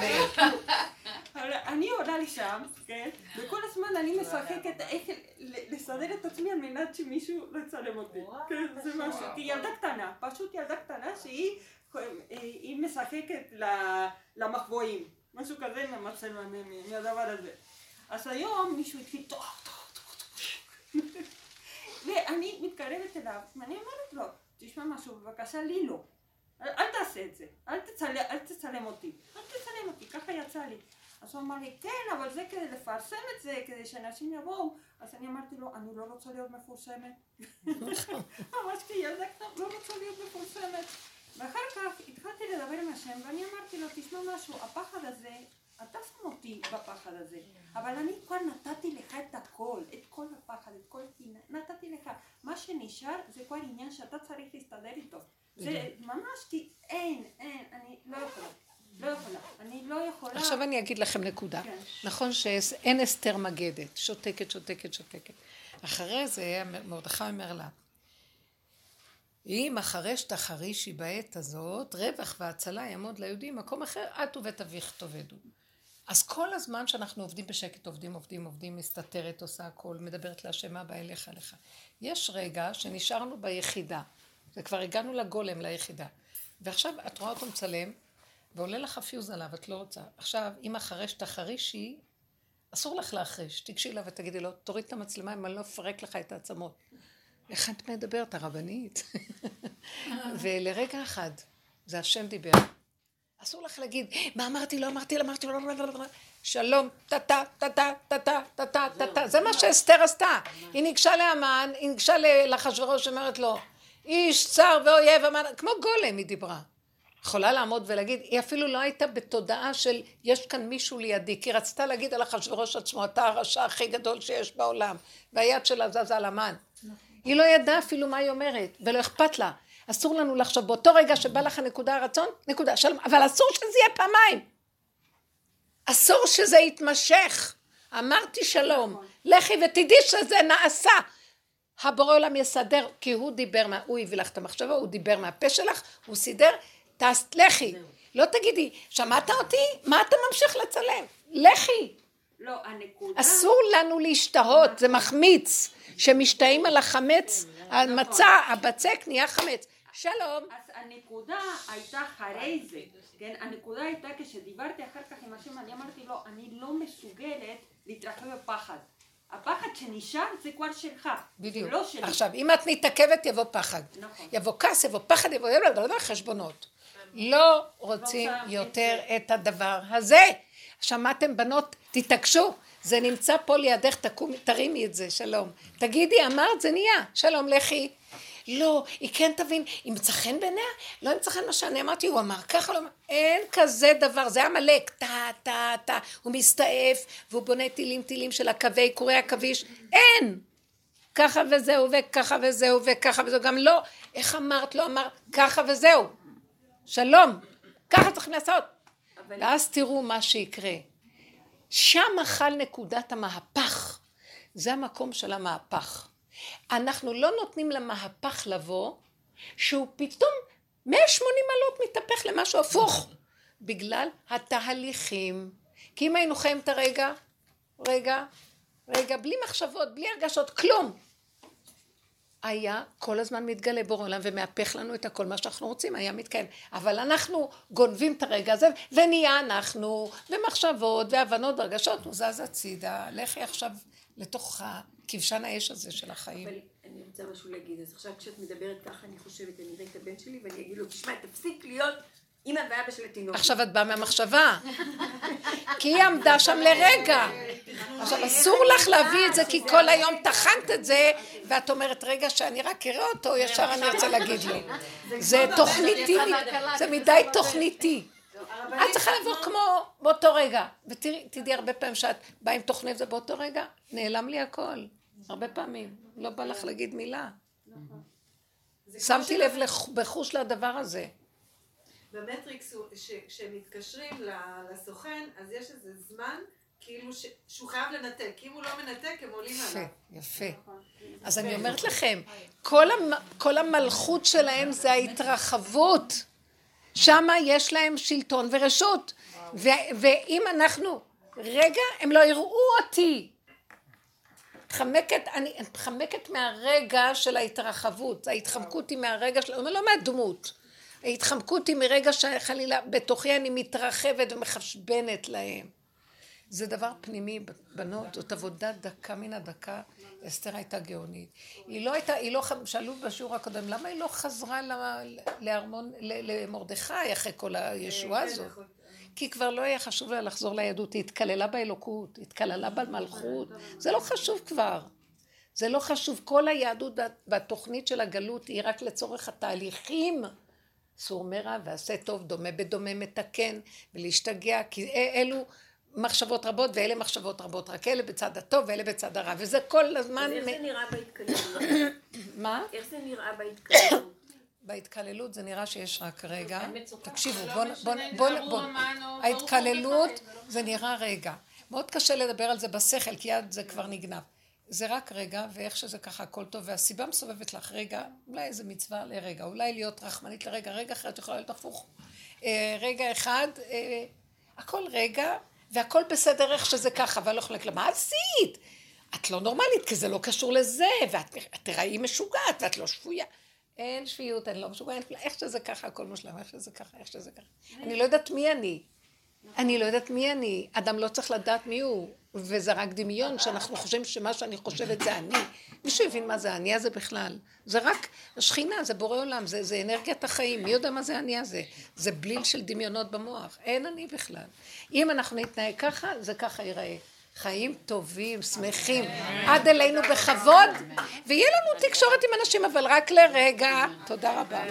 יודע אני עולה לשם, כן, וכל הזמן אני משחקת איך לסדר את עצמי על מנת שמישהו לא יצלם אותי. כן, זה משהו. כי ילדה קטנה, פשוט ילדה קטנה שהיא היא משחקת למחבואים. משהו כזה מהדבר הזה. אז היום מישהו התחיל טוח, טוח, טוח, טוח. ואני מתקרבת אליו, ואני אומרת לו, תשמע משהו, בבקשה לי לא. אל, תעשה את זה, אל תצלם, אל תצלם אותי, אל תצלם אותי, ככה יצא לי. אז הוא אמר לי, כן, אבל זה כדי לפרסם את זה, כדי שאנשים יבואו. אז אני אמרתי לו, אני לא רוצה להיות מפורסמת. [LAUGHS] ממש כילדה קטנה, לא רוצה להיות מפורסמת. ואחר כך התחלתי לדבר עם השם, ואני אמרתי לו, תשמע משהו, הפחד הזה, אתה שם אותי בפחד הזה, אבל אני כבר נתתי לך את הכל, את כל הפחד, את כל הטינה, נתתי לך. מה שנשאר זה כבר עניין שאתה צריך להסתדר איתו. זה ממש כי אין, אין, אני לא יכולה. לא יכולה. אני לא יכולה. עכשיו אני אגיד לכם נקודה. כן. נכון שאין אסתר מגדת, שותקת, שותקת, שותקת. אחרי זה מרדכי אומר לה, אם החרש תחרישי בעת הזאת, רווח והצלה יעמוד ליהודים, מקום אחר, את ובית אביך תאבדו. אז כל הזמן שאנחנו עובדים בשקט, עובדים, עובדים, עובדים, מסתתרת, עושה הכל, מדברת להשם אבא אליך לך. יש רגע שנשארנו ביחידה, וכבר הגענו לגולם, ליחידה. ועכשיו את רואה אותו מצלם, ועולה לך הפיוז עליו, את לא רוצה. עכשיו, אם החרש תחרישי, אסור לך להחריש. תיגשי אליו ותגידי לו, תוריד את המצלמה אם אני לא אפרק לך את העצמות. איך את מדברת, הרבנית? ולרגע אחד, זה השם דיבר. אסור לך להגיד, מה אמרתי, לא אמרתי, לא אמרתי, לא, לא, לא, לא, לא. שלום, טה-טה, טה-טה, טה-טה, טה-טה, טה-טה. זה מה שאסתר עשתה. היא ניגשה לאמן, היא ניגשה לאחשוורוש, אומרת לו, איש צר ואויב, אמן, כמו גולם היא דיברה. יכולה לעמוד ולהגיד, היא אפילו לא הייתה בתודעה של יש כאן מישהו לידי, כי רצתה להגיד על אחשוורוש עצמו, אתה הרשע הכי גדול שיש בעולם, והיד שלה זזה על המן. היא לא ידעה אפילו מה היא אומרת, ולא אכפת לה. אסור לנו לחשוב, באותו רגע שבא לך נקודה הרצון, נקודה, שלום, אבל אסור שזה יהיה פעמיים. אסור שזה יתמשך. אמרתי שלום, לכי ותדעי שזה נעשה. הבורא עולם יסדר, כי הוא דיבר, מה, הוא הביא לך את המחשבה, הוא דיבר מהפה שלך, הוא סידר, תעש, לכי. לא תגידי, שמעת אותי? מה אתה ממשיך לצלם? לכי. לא, הנקודה... אסור לנו להשתהות, זה מחמיץ. שמשתאים על החמץ, המצה, הבצק נהיה חמץ. שלום. אז הנקודה הייתה אחרי זה, כן? הנקודה הייתה כשדיברתי אחר כך עם השם, אני אמרתי לו, אני לא מסוגלת להתרחב בפחד. הפחד שנשאר זה כבר שלך, בדיוק. לא שלי. עכשיו, אם את מתעכבת יבוא פחד. נכון. יבוא כעס, יבוא פחד, יבוא יבוא חשבונות. לא רוצים לא יותר את את הדבר הזה. שמעתם בנות? תתעקשו. זה נמצא פה לידך, תקומי, תרימי את זה, שלום. תגידי, אמרת, זה נהיה. שלום, לכי. לא, היא כן תבין, היא מצא חן בעיניה? לא ימצא חן מה שאני אמרתי, הוא אמר ככה, לא אמר, אין כזה דבר, זה עמלק, טה, טה, טה, הוא מסתעף, והוא בונה טילים טילים של הקווי, קורי עכביש, אין! ככה וזהו, וככה וזהו, וככה וזהו, גם לא, איך אמרת, לא אמר, ככה וזהו. שלום, ככה צריכים לעשות. אבל ואז תראו מה שיקרה. שם אכל נקודת המהפך. זה המקום של המהפך. אנחנו לא נותנים למהפך לבוא, שהוא פתאום 180 מעלות מתהפך למשהו הפוך, בגלל התהליכים. כי אם היינו חיים את הרגע, רגע, רגע, בלי מחשבות, בלי הרגשות, כלום. היה כל הזמן מתגלה בורא עולם ומהפך לנו את הכל מה שאנחנו רוצים, היה מתקיים. אבל אנחנו גונבים את הרגע הזה, ונהיה אנחנו, ומחשבות, והבנות, והרגשות, הוא זז הצידה, לכי עכשיו לתוך כבשן האש הזה של החיים. אבל אני רוצה משהו להגיד, אז עכשיו כשאת מדברת ככה, אני חושבת, אני אראה את הבן שלי ואני אגיד לו, תשמע, תפסיק להיות אימא ואבא של התינוק. עכשיו את באה מהמחשבה, כי היא עמדה שם לרגע. עכשיו אסור לך להביא את זה כי כל היום טחנת את זה ואת אומרת רגע שאני רק אראה אותו ישר אני רוצה להגיד לו. זה תוכניתי, זה מדי תוכניתי. את צריכה לבוא כמו באותו רגע ותראי, תדעי הרבה פעמים שאת באה עם תוכנית זה באותו רגע נעלם לי הכל. הרבה פעמים. לא בא לך להגיד מילה. כמו שמתי לב בחוש לדבר הזה. במטריקס, כשהם מתקשרים לסוכן, אז יש איזה זמן, כאילו, ש- שהוא חייב לנתק. כי אם הוא לא מנתק, הם עולים יפה, עליו. יפה. אז אני אומרת לכם, כל, המ, כל המלכות שלהם זה ההתרחבות. שמה יש להם שלטון ורשות. ו, ואם אנחנו, רגע, הם לא יראו אותי. מתחמקת, אני מתחמקת מהרגע של ההתרחבות. ההתחמקות היא מהרגע של, לא מהדמות. ההתחמקות היא מרגע שחלילה בתוכי אני מתרחבת ומחשבנת להם. זה דבר פנימי, בנות, זאת עבודה דקה מן הדקה. אסתר הייתה גאונית. היא לא הייתה, היא לא, שאלו בשיעור הקודם, למה היא לא חזרה למרדכי אחרי כל הישועה הזאת? כי כבר לא היה חשוב לה לחזור ליהדות, היא התקללה באלוקות, היא התקללה במלכות, זה לא חשוב כבר. זה לא חשוב, כל היהדות והתוכנית של הגלות היא רק לצורך התהליכים. סור מרע ועשה טוב, דומה בדומה מתקן, ולהשתגע, כי אלו מחשבות רבות ואלה מחשבות רבות, רק אלה בצד הטוב ואלה בצד הרע, וזה כל הזמן... אז איך זה נראה בהתקללות? מה? איך זה נראה בהתקללות? בהתקללות זה נראה שיש רק רגע. תקשיבו, לא בואו... משנה בוא, אם בוא, זה בוא, ארור המן או ברוך ההתקללות זה לא נראה רגע. מאוד קשה לדבר על זה בשכל, כי אז זה כבר נגנב. זה רק רגע, ואיך שזה ככה הכל טוב, והסיבה מסובבת לך רגע, אולי איזה מצווה לרגע, אולי להיות רחמנית לרגע, רגע אחרת יכולה להיות הפוך. אה, רגע אחד, אה, הכל רגע, והכל בסדר איך שזה ככה, ואני לא יכולה להגיד לה, מה עשית? את לא נורמלית, כי זה לא קשור לזה, ואת את תראי משוגעת, ואת לא שפויה. אין שפיות, אני לא משוגעת. איך שזה ככה, הכל מושלם, איך שזה ככה, איך שזה ככה. אני לא יודעת מי אני. אני לא יודעת מי אני. אדם לא צריך לדעת מי הוא, וזה רק דמיון שאנחנו חושבים שמה שאני חושבת זה אני. מישהו הבין מה זה האני הזה בכלל? זה רק השכינה, זה בורא עולם, זה, זה אנרגיית החיים. מי יודע מה זה האני הזה? זה בליל של דמיונות במוח. אין אני בכלל. אם אנחנו נתנהג ככה, זה ככה ייראה. חיים טובים, שמחים, עד אלינו בכבוד, ויהיה לנו תקשורת עם אנשים, אבל רק לרגע. תודה רבה.